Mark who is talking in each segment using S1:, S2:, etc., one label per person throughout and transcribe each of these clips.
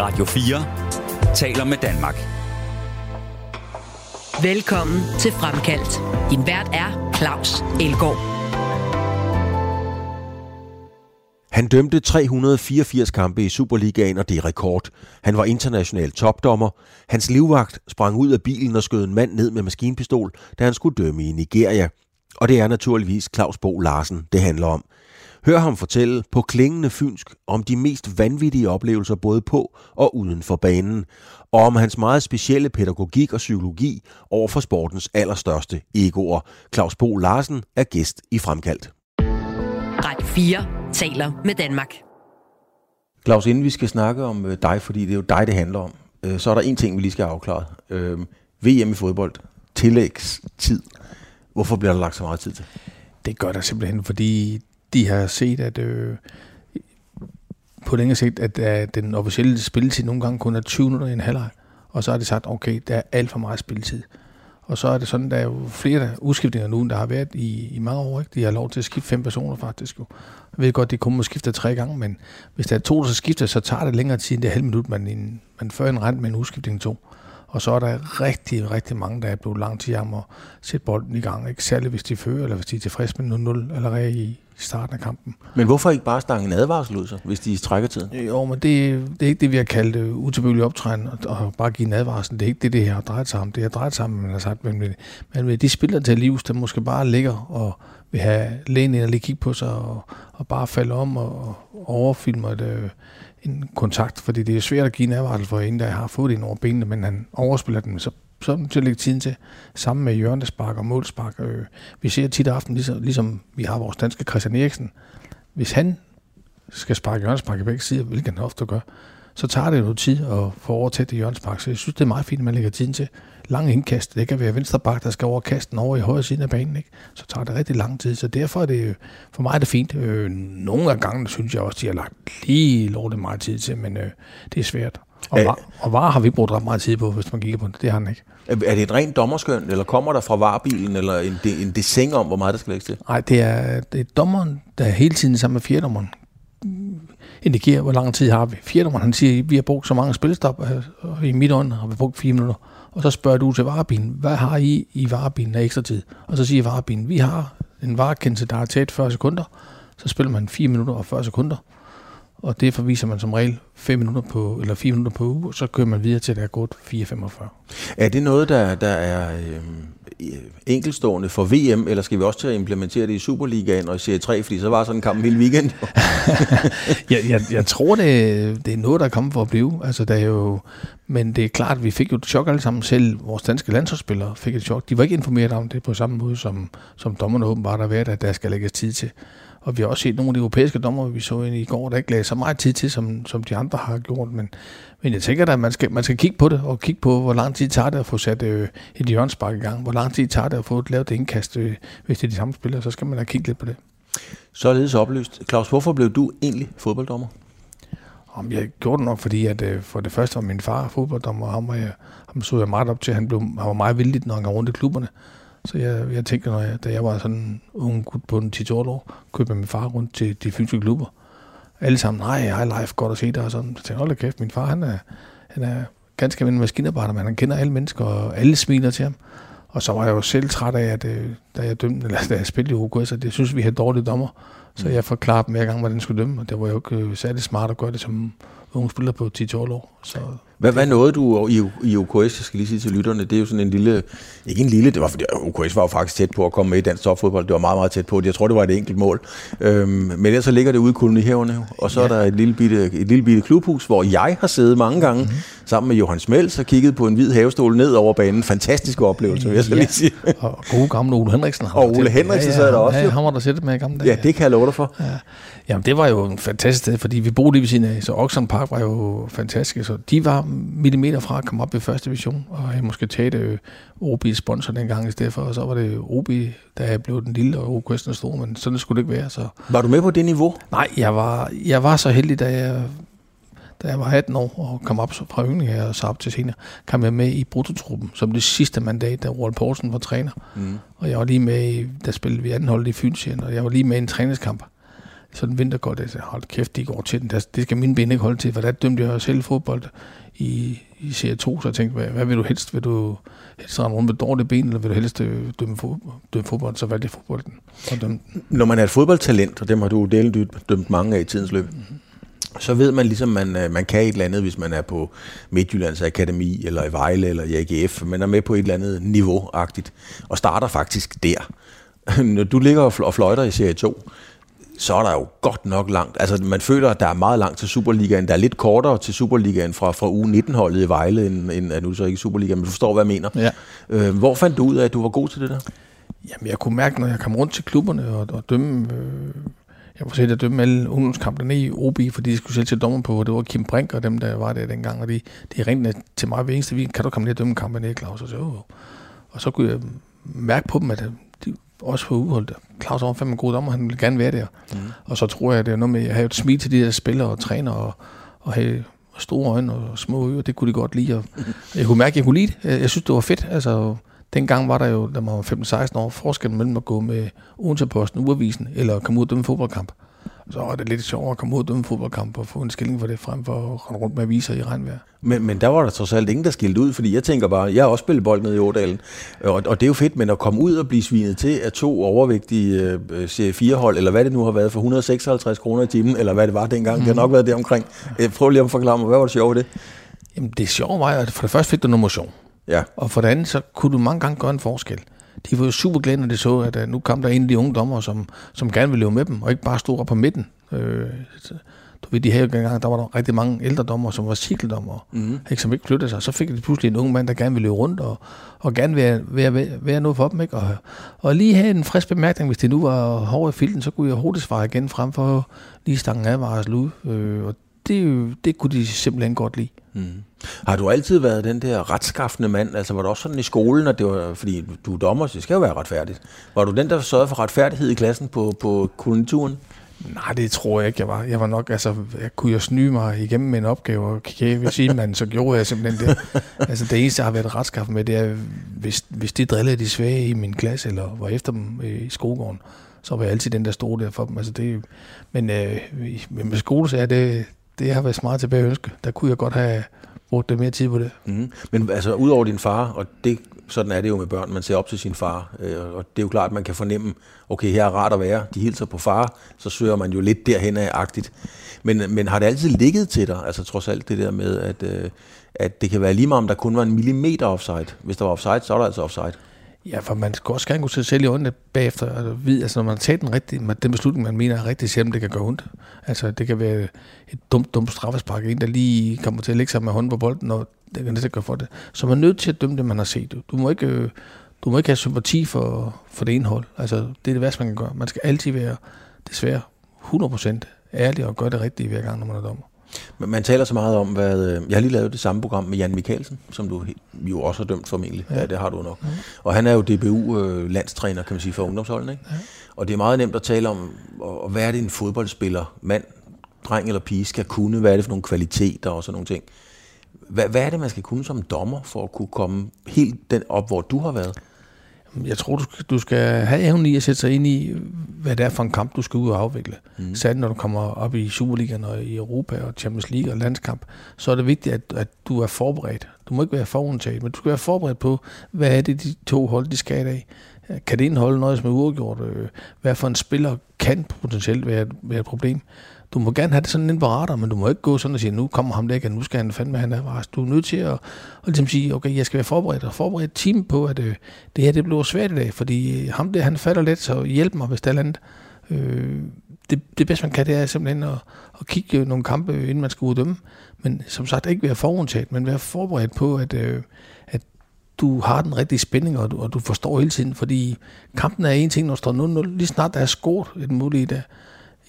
S1: Radio 4 taler med Danmark.
S2: Velkommen til Fremkaldt. Din vært er Claus Elgaard.
S3: Han dømte 384 kampe i Superligaen, og det er rekord. Han var international topdommer. Hans livvagt sprang ud af bilen og skød en mand ned med maskinpistol, da han skulle dømme i Nigeria. Og det er naturligvis Claus Bo Larsen, det handler om. Hør ham fortælle på klingende fynsk om de mest vanvittige oplevelser både på og uden for banen, og om hans meget specielle pædagogik og psykologi over for sportens allerstørste egoer. Claus Bo Larsen er gæst i Fremkaldt.
S2: Radio 4 taler med Danmark.
S3: Claus, inden vi skal snakke om øh, dig, fordi det er jo dig, det handler om, øh, så er der en ting, vi lige skal have afklaret. VM i fodbold, tillægstid. Hvorfor bliver der lagt så meget tid til?
S4: Det gør der simpelthen, fordi de har set, at øh, på længere sigt, at, at den officielle spilletid nogle gange kun er 20 minutter i en halvleg. Og så har de sagt, okay, der er alt for meget spilletid. Og så er det sådan, der er jo flere udskiftninger nu, end der har været i, i mange år. Ikke? De har lov til at skifte fem personer faktisk. Jo. Jeg ved godt, de kun må skifte tre gange, men hvis der er to, der skifter, så tager det længere tid end det halve minut, man, en, man før en rent med en udskiftning to. Og så er der rigtig, rigtig mange, der er blevet lang tid om at sætte bolden i gang. Ikke? Særligt hvis de fører, eller hvis de er tilfredse med 0-0 allerede i, starten af kampen.
S3: Men hvorfor ikke bare stange en advarsel ud, så, hvis de trækker tiden?
S4: Jo, men det, det er ikke det, vi har kaldt uh, utilbøjelig optræden, og, og bare give en advarsel. Det er ikke det, det her har drejet sig om. Det har drejet sig om, man har sagt, men, men, men de spillere til livs, der måske bare ligger og vil have lægen ind og lige kigge på sig, og, og bare falde om og, og overfilme et, øh, en kontakt, fordi det er svært at give en advarsel for en, der har fået det ind over benene, men han overspiller den, så så til at lægge tiden til, sammen med hjørnespark og målspark. Øh, vi ser tit aften, ligesom, ligesom vi har vores danske Christian Eriksen. Hvis han skal sparke hjørnespark i begge sider, hvilket han ofte gør, så tager det noget tid at få overtaget det hjørnespark. Så jeg synes, det er meget fint, at man lægger tiden til. Lang indkast, det kan være venstre bak, der skal over kasten over i højre side af banen. Ikke? Så tager det rigtig lang tid. Så derfor er det, for mig er det fint. Øh, nogle af gangene synes jeg også, de har lagt lige lovligt meget tid til, men øh, det er svært. Og, var, og var har vi brugt ret meget tid på, hvis man kigger på det. Det har han ikke.
S3: Er det et rent dommerskøn, eller kommer der fra varebilen, eller en, en desing om, hvor meget der skal lægges til?
S4: Nej, det er, det er dommeren, der hele tiden sammen med fjerdommeren indikerer, hvor lang tid har vi. Fjerdommeren, han siger, vi har brugt så mange spilstop, og i mit ånd har vi brugt fire minutter. Og så spørger du til varebilen, hvad har I i varebilen af ekstra tid? Og så siger varebilen, vi har en varekendelse, der har taget 40 sekunder. Så spiller man 4 minutter og 40 sekunder og det forviser man som regel 5 minutter på, eller 4 minutter på uge, og så kører man videre til, at der er gået 4.45.
S3: Er det noget, der, der er øh, Øh, enkelstående for VM, eller skal vi også til at implementere det i Superligaen og i Serie 3, fordi så var sådan en kamp hele weekend?
S4: jeg, jeg, jeg tror, det, det er noget, der er kommet for at blive. Altså, der er jo, men det er klart, at vi fik jo et chok alle sammen selv. Vores danske landsholdsspillere fik et chok. De var ikke informeret om det på samme måde, som, som dommerne åbenbart har været, at der skal lægges tid til. Og vi har også set nogle af de europæiske dommer, vi så ind i går, der ikke lagde så meget tid til, som, som de andre har gjort. Men, men jeg tænker at man skal, man skal kigge på det, og kigge på, hvor lang tid tager det at få sat øh, et hjørnspark i gang. Hvor lang tid tager det at få lavet det indkast, øh, hvis det er de samme spillere, så skal man da kigge lidt på det.
S3: Således oplyst. Claus, hvorfor blev du egentlig fodbolddommer?
S4: Om jeg gjorde det nok, fordi at, øh, for det første var min far fodbolddommer, og ham, var jeg, ham så jeg meget op til. Han, blev, han var meget vildt, når han går rundt i klubberne. Så jeg, jeg tænkte, når jeg, da jeg var sådan en ung gut på en 10 år, købte min far rundt til de fynske klubber. Alle sammen, nej, hej life, godt at se dig og sådan. Så tænkte jeg, hold da kæft, min far, han er, han er ganske almindelig maskinarbejder, men han kender alle mennesker, og alle smiler til ham. Og så var jeg jo selv træt af, at øh, da jeg dømte, eller da jeg spillede i OKS, at jeg synes, vi havde dårlige dommer. Så mm. jeg forklarede dem hver gang, hvordan skulle dømme, og det var jo ikke øh, særlig smart at gøre det som unge spiller på 10-12 år. Så
S3: hvad, hvad nåede du i, i OKS, jeg skal lige sige til lytterne, det er jo sådan en lille, ikke en lille, det var fordi OKS var jo faktisk tæt på at komme med i dansk topfodbold, det var meget, meget tæt på, jeg tror, det var et enkelt mål. Øhm, men ellers så ligger det ude i kolonihaverne, og så ja. er der et lille, bitte, et lille bitte klubhus, hvor jeg har siddet mange gange, mm-hmm. sammen med Johan Smels og kigget på en hvid havestol ned over banen. Fantastiske oplevelse, vil jeg så ja. lige sige.
S4: og gode gamle Ole Henriksen.
S3: Og Ole Henriksen ja, ja, sad der også.
S4: Ja, han var der sættet med i gamle dage.
S3: Ja, det kan jeg love dig for. Ja.
S4: Jamen, det var jo en fantastisk sted, fordi vi boede lige ved siden af, så Oxon Park var jo fantastisk. Så de var millimeter fra at komme op i første division, og jeg måske taget øh, OB sponsor dengang i stedet for, og så var det OB, der blev den lille, og OKS den store, men sådan skulle det ikke være. Så.
S3: Var du med på det niveau?
S4: Nej, jeg var, jeg var så heldig, da jeg, da jeg var 18 år og kom op fra yngling og så op til senere, kom jeg med i brutotruppen som det sidste mandat, da Roald Poulsen var træner. Mm. Og jeg var lige med, i, der spillede vi anden hold i Fynsien, og jeg var lige med i en træningskamp sådan det er, hold kæft, de går til den. Det skal mine ben ikke holde til, for der dømte jeg selv fodbold i, i Serie 2, så jeg tænkte, hvad, hvad vil du helst? Vil du helst rende rundt med dårlige ben, eller vil du helst øh, dømme, fodbold, dømme fodbold? Så valgte jeg fodbolden. Og dømme.
S3: Når man er et fodboldtalent, og dem har du delt dømt mange af i tidens løb, mm-hmm så ved man ligesom, man, øh, man kan et eller andet, hvis man er på Midtjyllands Akademi, eller i Vejle, eller i AGF. Man er med på et eller andet niveau-agtigt, og starter faktisk der. Når du ligger og fløjter i Serie 2, så er der jo godt nok langt. Altså, man føler, at der er meget langt til Superligaen. Der er lidt kortere til Superligaen fra, fra uge 19-holdet i Vejle, end, end er nu så ikke Superliga, men du forstår, hvad jeg mener. Ja. Øh, hvor fandt du ud af, at du var god til det der?
S4: Jamen, jeg kunne mærke, når jeg kom rundt til klubberne og, og dømme øh, jeg var set at dømme alle ungdomskampene i OB, fordi de skulle selv til dommer på, og det var Kim Brink og dem, der var der dengang, og de, de ringte til mig hver eneste weekend, kan du komme ned og dømme kampen i Claus? Og så, oh. og så kunne jeg mærke på dem, at de også var udholdt. Claus var fandme en god dommer, han ville gerne være der. Mm. Og så tror jeg, det er noget med, at have et smil til de der spillere og træner, og, og have store øjne og små ører, det kunne de godt lide. Og jeg kunne mærke, at jeg kunne lide det. Jeg synes, det var fedt. Altså, Dengang var der jo, da man var 15-16 år, forskel mellem at gå med Odense-posten, uavisen, eller komme ud og dømme fodboldkamp. Så var det lidt sjovere at komme ud og dømme fodboldkamp og få en skilling for det, frem for at rende rundt med aviser i regnvejr.
S3: Men, men der var der trods alt ingen, der skilte ud, fordi jeg tænker bare, jeg har også spillet bold nede i Årdalen, og, og det er jo fedt, men at komme ud og blive svinet til af to overvægtige øh, C4-hold, eller hvad det nu har været, for 156 kroner i timen, eller hvad det var dengang, mm. det har nok været det omkring. Øh, prøv lige at forklare mig, hvad var det sjovt det?
S4: Jamen det sjove var, at for det første fik du noget motion. Ja. Og for det andet, så kunne du mange gange gøre en forskel. De var jo super glade, når de så, at uh, nu kom der en af de unge dommer, som, som gerne ville leve med dem, og ikke bare stå på midten. Øh, du ved, de her gange, der var der rigtig mange ældre dommer, som var cykeldommer, mm. ikke, som ikke flyttede sig. Så fik de pludselig en ung mand, der gerne ville løbe rundt, og, og gerne være, være, være, være noget for dem. Ikke? Og, og lige have en frisk bemærkning, hvis det nu var hård i filten, så kunne jeg hurtigt svare igen frem for lige stangen advarsel ud. Øh, og det, det kunne de simpelthen godt lide. Mm.
S3: Har du altid været den der retskaffende mand? Altså var det også sådan i skolen, at det var, fordi du er dommer, så det skal jo være retfærdigt. Var du den, der sørgede for retfærdighed i klassen på, på kolonituren?
S4: Nej, det tror jeg ikke, jeg var. Jeg var nok, altså, jeg kunne jo snyde mig igennem en opgave, og kigge ved sige, men så gjorde jeg simpelthen det. altså, det eneste, jeg har været retskaffende med, det er, hvis, hvis de drillede de svage i min klasse, eller var efter dem i skolegården, så var jeg altid den, der stod der for dem. Altså, det, men øh, med er det, det har været meget tilbage at ønske. Der kunne jeg godt have brugt lidt mere tid på det.
S3: Mm. Men altså, udover din far, og det, sådan er det jo med børn, man ser op til sin far, øh, og det er jo klart, at man kan fornemme, okay, her er rart at være, de hilser på far, så søger man jo lidt derhen af-agtigt. Men, men har det altid ligget til dig, altså trods alt det der med, at, øh, at det kan være lige meget, om der kun var en millimeter offside. Hvis der var offside, så er der altså offside.
S4: Ja, for man skal også gerne kunne se selv i øjnene bagefter, altså, vide, altså når man har taget den, rigtige, den beslutning, man mener er rigtig, selvom det kan gøre ondt. Altså det kan være et dumt, dumt straffespark, en der lige kommer til at lægge sig med hånden på bolden, og det kan næsten gøre for det. Så man er nødt til at dømme det, man har set. Du må ikke, øh, du må ikke have sympati for, for det indhold. Altså det er det værste, man kan gøre. Man skal altid være, desværre, 100% ærlig og gøre det rigtige hver gang, når man er dommer.
S3: Men man taler så meget om, hvad... Øh, jeg har lige lavet det samme program med Jan Mikkelsen, som du jo også har dømt formentlig. Ja, ja det har du nok. Ja. Og han er jo DBU-landstræner, øh, kan man sige, for ungdomsholdene. Ikke? Ja. Og det er meget nemt at tale om, hvad er det en fodboldspiller, mand, dreng eller pige, skal kunne? Hvad er det for nogle kvaliteter og sådan nogle ting? Hvad, hvad er det, man skal kunne som dommer, for at kunne komme helt den op, hvor du har været?
S4: Jeg tror, du skal, du skal have evnen i at sætte sig ind i, hvad det er for en kamp, du skal ud og afvikle. Mm. Særligt når du kommer op i Superligaen og i Europa og Champions League og landskamp, så er det vigtigt, at, at du er forberedt. Du må ikke være forudtaget, men du skal være forberedt på, hvad er det, de to hold, de skal af. Kan det indeholde noget, som er uafgjort? Hvad for en spiller kan potentielt være, være et problem? Du må gerne have det sådan en barater, men du må ikke gå sådan og sige, nu kommer ham der ikke, nu skal han fandme have en Du er nødt til at, at ligesom sige, okay, jeg skal være forberedt, og forberedt team på, at øh, det her det bliver svært i dag, fordi øh, ham der, han falder let, så hjælp mig, hvis der er andet. Øh, det, det bedste, man kan, det er simpelthen at, at kigge øh, nogle kampe, øh, inden man skal uddømme. Men som sagt, ikke være forundtaget, men være forberedt på, at, øh, at du har den rigtige spænding, og du, og du forstår hele tiden, fordi kampen er en ting, når der står 0-0. Lige snart der er scoret et muligt det,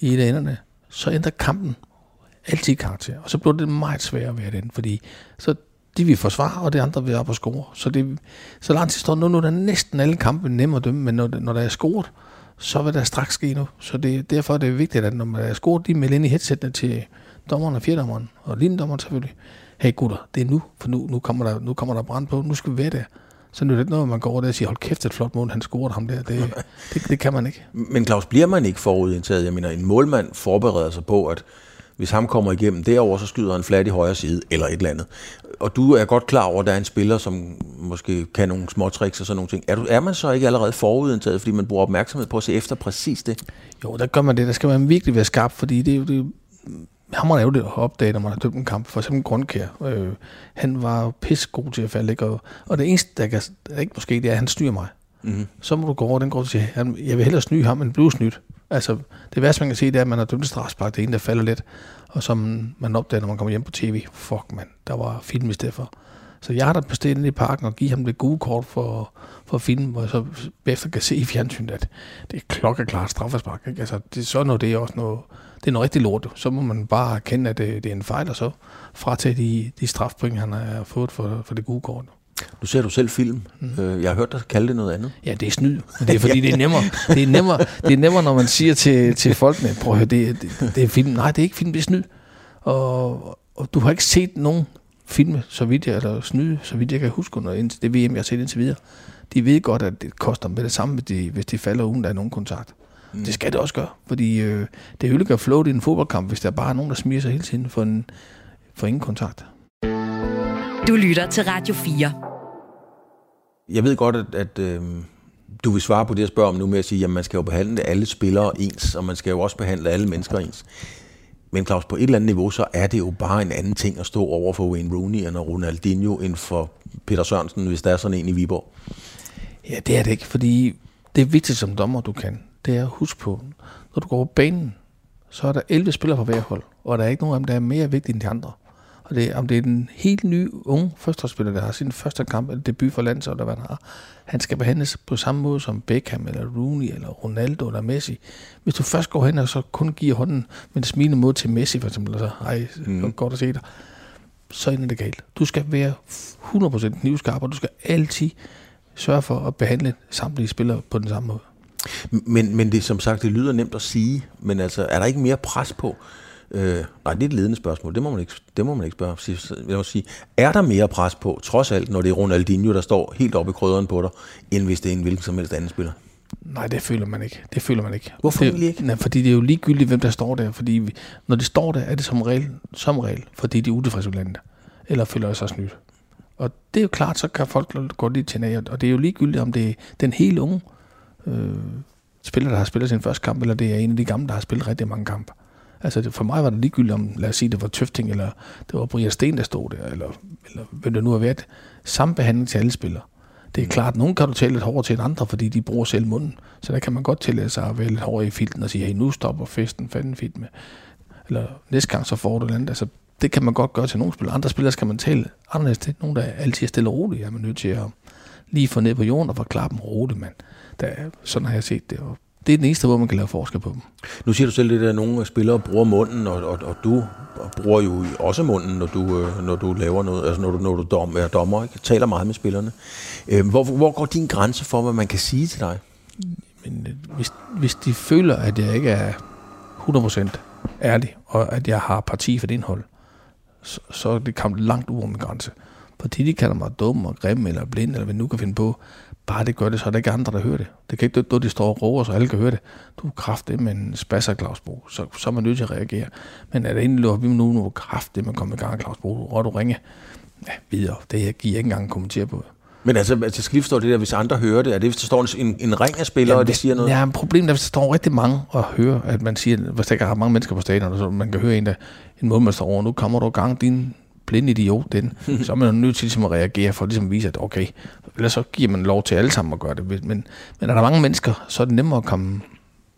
S4: i det enderne, så ændrer kampen altid karakter. Og så bliver det meget sværere at være den, fordi så de vil forsvare, og det andre vil op og score. Så, det, så langt tid står nu, nu er der næsten alle kampe nemme at dømme, men når, når der er scoret, så vil der straks ske nu. Så det, derfor er det vigtigt, at når man er scoret, de melder ind i headsetene til dommeren og fjerdommeren, og lindommeren selvfølgelig. Hey gutter, det er nu, for nu, nu, kommer, der, nu kommer der brand på, nu skal vi være der. Så nu er det noget, man går over der og siger, hold kæft, et flot mål, han scorede ham der. Det, det, det kan man ikke.
S3: Men Claus, bliver man ikke forudindtaget? Jeg mener, en målmand forbereder sig på, at hvis ham kommer igennem derover, så skyder han flat i højre side, eller et eller andet. Og du er godt klar over, at der er en spiller, som måske kan nogle små tricks og sådan nogle ting. Er, du, er man så ikke allerede forudindtaget, fordi man bruger opmærksomhed på at se efter præcis det?
S4: Jo, der gør man det. Der skal man virkelig være skarp, fordi det er jo det, han er jo det at opdage, når man har dømt en kamp. For eksempel Grundkær. Øh, han var god til at falde. Ikke? Og, og det eneste, der kan, ikke måske, det er, at han styrer mig. Mm-hmm. Så må du gå over den grund og sige, han, jeg vil hellere snyde ham, end blive snydt. Altså, det værste, man kan se, det er, at man har dømt strafspark. Det er en, der falder lidt. Og som man opdager, når man kommer hjem på tv. Fuck, man, der var film i stedet for. Så jeg har da bestilt ind i parken og give ham det gode kort for, for film, hvor jeg så efter kan se i fjernsynet, at det er klokkeklart straffespark. Ikke? Altså, det, så noget, det er også noget, det er noget rigtig lort. Så må man bare erkende, at det, det er en fejl, og så fratage de, de strafpoint, han har fået for, for det gode kort.
S3: Nu ser du selv film. Mm. Jeg har hørt dig kalde det noget andet.
S4: Ja, det er snyd. Det er fordi, det er nemmere. Det er nemmere, det er nemmere når man siger til, til folkene, prøv at høre, det, det, det er film. Nej, det er ikke film, det er snyd. Og, og du har ikke set nogen filme, så vidt jeg, eller snyde, så vidt jeg kan huske under det VM, jeg har set indtil videre. De ved godt, at det koster med det samme, hvis de, hvis de falder uden der er nogen kontakt. Mm. Det skal det også gøre, fordi øh, det ødelægger flow i en fodboldkamp, hvis der bare er nogen, der smiger sig hele tiden for, en, for ingen kontakt.
S2: Du lytter til Radio 4.
S3: Jeg ved godt, at, at øh, du vil svare på det, jeg spørger om nu med at sige, at man skal jo behandle alle spillere ens, og man skal jo også behandle alle mennesker ens. Men Claus, på et eller andet niveau, så er det jo bare en anden ting at stå over for Wayne Rooney og Ronaldinho, end for Peter Sørensen, hvis der er sådan en i Viborg.
S4: Ja, det er det ikke, fordi det er vigtigt som dommer, du kan. Det er at huske på, når du går på banen, så er der 11 spillere på hver hold, og der er ikke nogen af dem, der er mere vigtige end de andre. Og det, om det er den helt nye unge førsteholdsspiller, der har sin første kamp eller debut for landsholdet, eller hvad han har, han skal behandles på samme måde som Beckham, eller Rooney, eller Ronaldo, eller Messi. Hvis du først går hen og så kun giver hånden med en smilende måde til Messi, for eksempel, så hej, mm. godt at se dig, så ender det galt. Du skal være 100% knivskarp, og du skal altid sørge for at behandle samtlige spillere på den samme måde.
S3: Men, men det som sagt, det lyder nemt at sige, men altså, er der ikke mere pres på? Øh, nej, det er et ledende spørgsmål. Det må man ikke, det må man ikke spørge. Jeg vil sige, er der mere pres på, trods alt, når det er Ronaldinho, der står helt oppe i krydderen på dig, end hvis det er en hvilken som helst anden spiller?
S4: Nej, det føler man ikke. Det føler man ikke.
S3: Hvorfor
S4: det,
S3: ikke?
S4: Nej, fordi det er jo ligegyldigt, hvem der står der. Fordi vi, når det står der, er det som regel, som regel fordi de er utilfredse landet. Eller føler sig snydt. Og det er jo klart, så kan folk gå lidt til. Og det er jo ligegyldigt, om det er den hele unge øh, spiller, der har spillet sin første kamp, eller det er en af de gamle, der har spillet rigtig mange kampe. Altså for mig var det ligegyldigt om, lad os sige, det var Tøfting, eller det var Brian Sten, der stod der, eller, eller hvem det nu har været. Samme behandling til alle spillere. Det er mm. klart, at nogen kan du tale lidt hårdere til en andre, fordi de bruger selv munden. Så der kan man godt tillade sig at være lidt hårdere i filten og sige, hey, nu stopper festen, fanden fedt med. Eller næste gang, så får du andet. Altså, det kan man godt gøre til nogle spillere. Andre spillere skal man tale anderledes til. Nogle, der altid er stille og roligt, er man nødt til at lige få ned på jorden og forklare dem roligt, mand. Der, sådan har jeg set det, og det er den eneste måde, man kan lave forskel på dem.
S3: Nu siger du selv det, at nogle spillere bruger munden, og, og, og du bruger jo også munden, når du, øh, når du laver noget, altså når du, når du dom, er dommer, ikke? taler meget med spillerne. Øh, hvor, hvor går din grænse for, hvad man kan sige til dig?
S4: Men, øh, hvis, hvis de føler, at jeg ikke er 100% ærlig, og at jeg har parti for det indhold, så, så er det kommet langt ud over min grænse. Fordi de kalder mig dum og grim eller blind, eller hvad nu kan finde på, bare det gør det, så er der ikke andre, der hører det. Det kan ikke noget, de står og råber, så alle kan høre det. Du er kraftig med en spasser, Claus Bo. Så, så er man nødt til at reagere. Men er det egentlig lov, vi nu, nu kraftigt, man kommer i gang, Claus Bo, og du ringer, ja, videre. Det giver jeg ikke engang kommentere på.
S3: Men altså, altså skal forstå det der, hvis andre hører det, er det, hvis der står en, en ring af spillere, Jamen, og det siger noget?
S4: Ja, problemet er, hvis der står rigtig mange og hører, at man siger, hvis der ikke har mange mennesker på stadion, så man kan høre en, der, en måde, man står over, nu kommer du i gang, din blind idiot, den, så er man nødt til ligesom at reagere for ligesom at vise, at okay, ellers så giver man lov til alle sammen at gøre det. Men, men er der mange mennesker, så er det nemmere at komme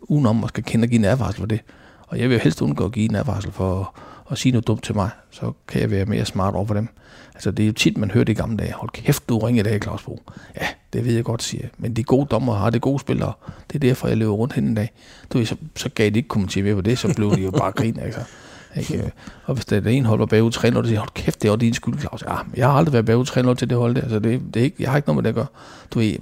S4: udenom og skal kende og give en advarsel for det. Og jeg vil jo helst undgå at give en advarsel for at, at sige noget dumt til mig. Så kan jeg være mere smart over for dem. Altså det er jo tit, man hører det i gamle dage. Hold kæft, du ringer i dag, Claus Bo. Ja, det ved jeg godt, siger Men de gode dommer har det gode spillere. Det er derfor, jeg løber rundt hen en dag. Du så, så gav de ikke kommentere mere på det, så blev de jo bare grin. Altså. Ikke? Og hvis det er en hold var bagud 3 så siger hold kæft, det er din skyld, Claus. Ja, jeg har aldrig været bagud 3 til det hold der, så det, det er ikke, jeg har ikke noget med det at gøre. Du ved,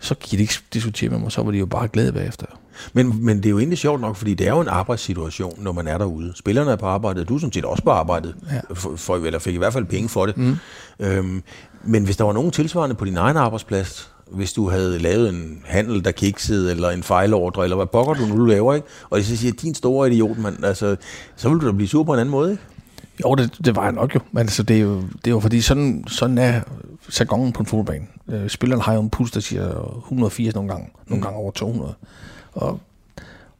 S4: så kan de ikke diskutere med mig, så var de jo bare glade bagefter.
S3: Men, men det er jo egentlig sjovt nok, fordi det er jo en arbejdssituation, når man er derude. Spillerne er på arbejdet, du er sådan set også på arbejdet, ja. for, for, eller fik i hvert fald penge for det. Mm. Øhm, men hvis der var nogen tilsvarende på din egen arbejdsplads, hvis du havde lavet en handel, der kiksede, eller en fejlordre, eller hvad pokker du nu du laver, ikke? og de så siger, din store idiot, man, altså, så ville du da blive sur på en anden måde, ikke?
S4: Jo, det, det var jeg nok jo. Men altså, det, er jo, det er jo fordi, sådan, sådan er jargonen på en fodboldbane. Øh, spilleren har jo en puls, der siger 180 nogle gange, nogle mm. gange over 200. Og,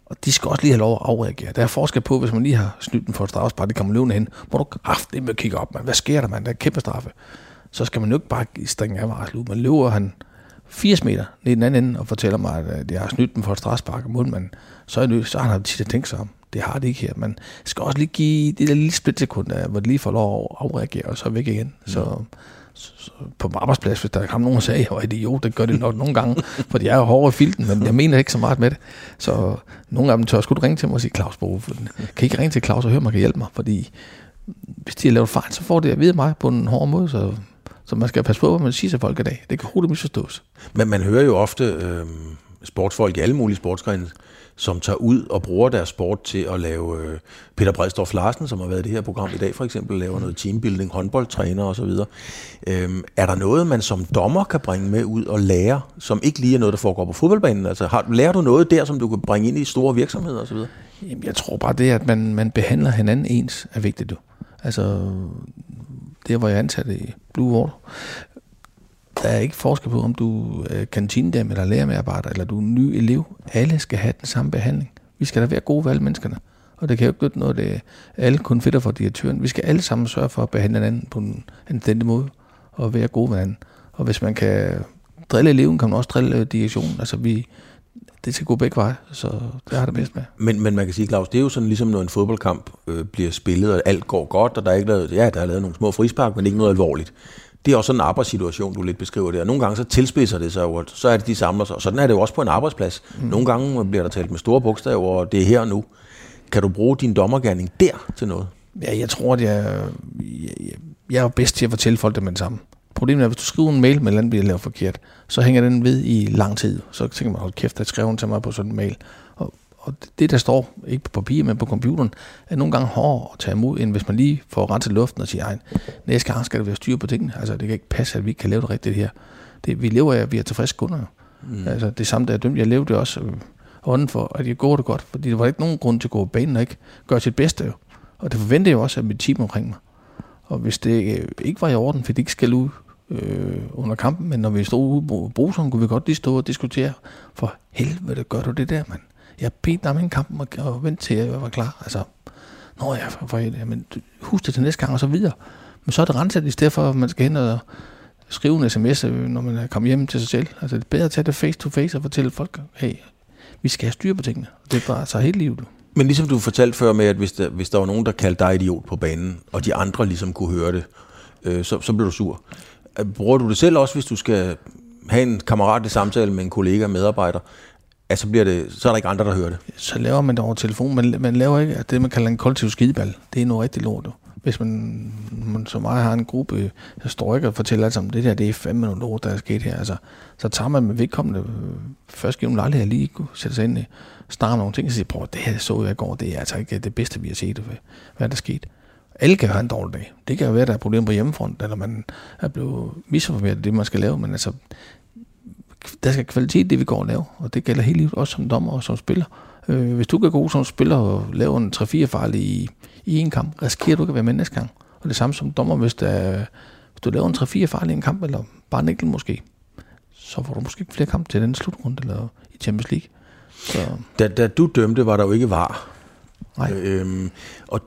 S4: og de skal også lige have lov at afreagere. Der er forskel på, hvis man lige har snydt den for et straffespark, det kommer løvende hen, hvor du haft det med at kigge op, man. hvad sker der, man? Der er kæmpe straffe. Så skal man jo ikke bare stringe af varsel ud. Man løber han 80 meter ned i den anden ende og fortæller mig, at jeg har snydt den for et straffespark mod man, så er, det, så har han tit at tænke sig om. Det har det ikke her. Man skal også lige give det der lille splitsekund, hvor det lige får lov at afreagere, og så væk igen. Mm. Så, så, på arbejdsplads, hvis der kom nogen og sagde, at jeg var idiot, det gør det nok nogle gange, for de er jo hårde i filten, men jeg mener ikke så meget med det. Så nogle af dem tør sgu ringe til mig og sige, Claus Bo, kan I ikke ringe til Claus og høre, man kan hjælpe mig, fordi hvis de har lavet fejl, så får det at vide mig på en hård måde, så, så man skal passe på, hvad man siger til folk i dag. Det kan hurtigt misforstås.
S3: Men man hører jo ofte øh, sportsfolk i alle mulige sportsgrene som tager ud og bruger deres sport til at lave... Øh, Peter Bredstorff Larsen, som har været i det her program i dag for eksempel, laver noget teambuilding, håndboldtræner osv. Øhm, er der noget, man som dommer kan bringe med ud og lære, som ikke lige er noget, der foregår på fodboldbanen? Altså, har, lærer du noget der, som du kan bringe ind i store virksomheder osv.?
S4: Jamen, jeg tror bare det, at man, man behandler hinanden ens, er vigtigt. Jo. Altså, det hvor jeg ansat i Blue Water, der er ikke forskel på, om du øh, er kantinedam eller lærermedarbejder, eller du er en ny elev. Alle skal have den samme behandling. Vi skal da være gode ved alle menneskerne. Og det kan jo ikke noget, det alle kun fitter for direktøren. Vi skal alle sammen sørge for at behandle hinanden på en anstændig måde, og være gode ved hinanden. Og hvis man kan drille eleven, kan man også drille øh, direktionen. Altså vi, det skal gå begge veje, så det har det bedst med.
S3: Men, men man kan sige, Claus, det er jo sådan ligesom, når en fodboldkamp øh, bliver spillet, og alt går godt, og der er ikke lavet, ja, der er lavet nogle små frispark, men ikke noget alvorligt det er også sådan en arbejdssituation, du lidt beskriver der. Nogle gange så tilspidser det sig jo, så er det, de samler sig. Og sådan er det jo også på en arbejdsplads. Mm. Nogle gange bliver der talt med store bogstaver, og det er her og nu. Kan du bruge din dommergærning der til noget?
S4: Ja, jeg tror, at jeg, jeg, jeg er bedst til at fortælle folk det med det samme. Problemet er, at hvis du skriver en mail med, at bliver lavet forkert, så hænger den ved i lang tid. Så tænker man, hold kæft, at skrive til mig på sådan en mail og det, der står, ikke på papir, men på computeren, er nogle gange hårdere at tage imod, end hvis man lige får renset luften og siger, ej, næste gang skal der være styr på tingene. Altså, det kan ikke passe, at vi ikke kan lave det rigtigt her. Det, vi lever af, at vi er tilfredse kunder. Mm. Altså, det samme, der er dømt. Jeg levede også øh, ånden for, at jeg går det godt, fordi der var ikke nogen grund til at gå på banen og ikke gøre sit bedste. Jo. Og det forventer jeg også af mit team omkring mig. Og hvis det ikke var i orden, fordi det ikke skal ud øh, under kampen, men når vi stod ude på bruseren, kunne vi godt lige stå og diskutere, for helvede, gør du det der, mand? Jeg bedte dig med en kamp og, og vente til, jeg var klar. Altså, nå ja, for, for men husk det til næste gang og så videre. Men så er det renset i stedet for, at man skal hen og skrive en sms, øh, når man er kommet hjem til sig selv. Altså, det er bedre at tage det face to face og fortælle folk, hey, vi skal have styr på tingene. Det er bare så hele livet.
S3: Men ligesom du fortalte før med, at hvis der, hvis der var nogen, der kaldte dig idiot på banen, og de andre ligesom kunne høre det, øh, så, så blev du sur. Øh, bruger du det selv også, hvis du skal have en kammerat i samtale med en kollega, medarbejder, at så, bliver det, så er der ikke andre, der hører det.
S4: Så laver man det over telefon. Man, man laver ikke det, man kalder en kollektiv skideball. Det er noget rigtig lort. Hvis man, man som mig har en gruppe, så står ikke og fortæller alt sammen, det der, det er fem minutter lort, der er sket her. Altså, så tager man med vedkommende øh, først gennem lejlighed lige kunne sætte sig ind i, starte nogle ting og siger, prøv, det her så jeg i går, det er altså ikke det bedste, vi har set. Hvad er der sket? Alle kan have en dårlig dag. Det kan jo være, at der er problemer på hjemmefront, eller man er blevet misinformeret det, man skal lave, men altså, der skal kvalitet det, vi går og laver, og det gælder hele livet, også som dommer og som spiller. Øh, hvis du kan gå som spiller og lave en 3-4 fejl i, i en kamp, risikerer du ikke at være med næste gang. Og det samme som dommer, hvis, der, hvis du laver en 3-4 fejl i en kamp, eller bare en enkelt måske, så får du måske ikke flere kampe til den slutrunde eller i Champions League. Så.
S3: Da, da du dømte, var der jo ikke var.
S4: Nej.
S3: Øhm, og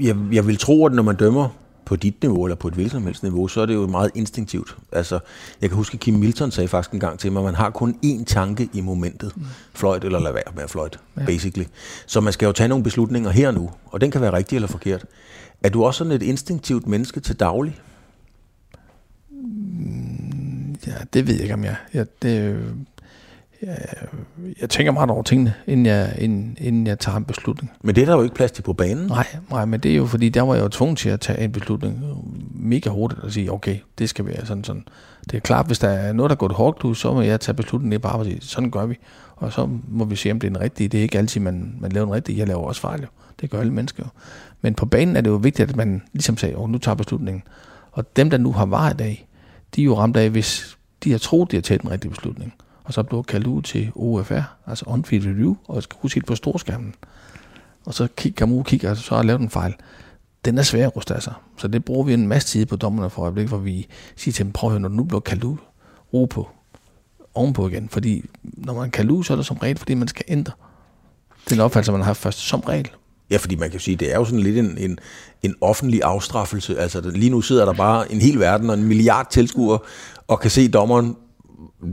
S3: jeg, jeg vil tro, at når man dømmer på dit niveau, eller på et hvilket som helst niveau, så er det jo meget instinktivt. Altså, jeg kan huske, at Kim Milton sagde faktisk en gang til mig, at man har kun én tanke i momentet. Mm. Fløjt eller lad være med at fløjt, ja. basically. Så man skal jo tage nogle beslutninger her nu, og den kan være rigtig eller forkert. Er du også sådan et instinktivt menneske til daglig?
S4: Mm, ja, det ved jeg ikke, om jeg Ja, det, jeg, jeg tænker meget over tingene, inden jeg, inden, inden jeg tager en beslutning.
S3: Men det er der jo ikke plads til på banen.
S4: Nej, nej, men det er jo fordi, der var jeg jo tvunget til at tage en beslutning. mega hurtigt og sige, okay, det skal være sådan sådan. Det er klart, hvis der er noget, der er gået hårdt så må jeg tage beslutningen bare og sige, sådan gør vi. Og så må vi se, om det er en rigtig. Det er ikke altid, man, man laver en rigtig. Jeg laver også fejl jo. Det gør alle mennesker jo. Men på banen er det jo vigtigt, at man ligesom sagde, oh, nu tager beslutningen. Og dem, der nu har varet af, de er jo ramt af, hvis de har troet, de har taget en rigtig beslutning. Og så blev kaldt ud til OFR, altså on-field review, og skal huske på storskærmen. Og så kig, kan kigger, kigge, altså, så har lavet en fejl. Den er svær at ruste af sig. Så det bruger vi en masse tid på dommerne for øjeblik, hvor vi siger til dem, prøv at høre, når du nu bliver kaldt ud, ro på, ovenpå igen. Fordi når man kan ud, så er det som regel, fordi man skal ændre den opfattelse, man har haft først, som regel.
S3: Ja, fordi man kan sige, det er jo sådan lidt en, en, en offentlig afstraffelse. Altså lige nu sidder der bare en hel verden og en milliard tilskuere og kan se dommeren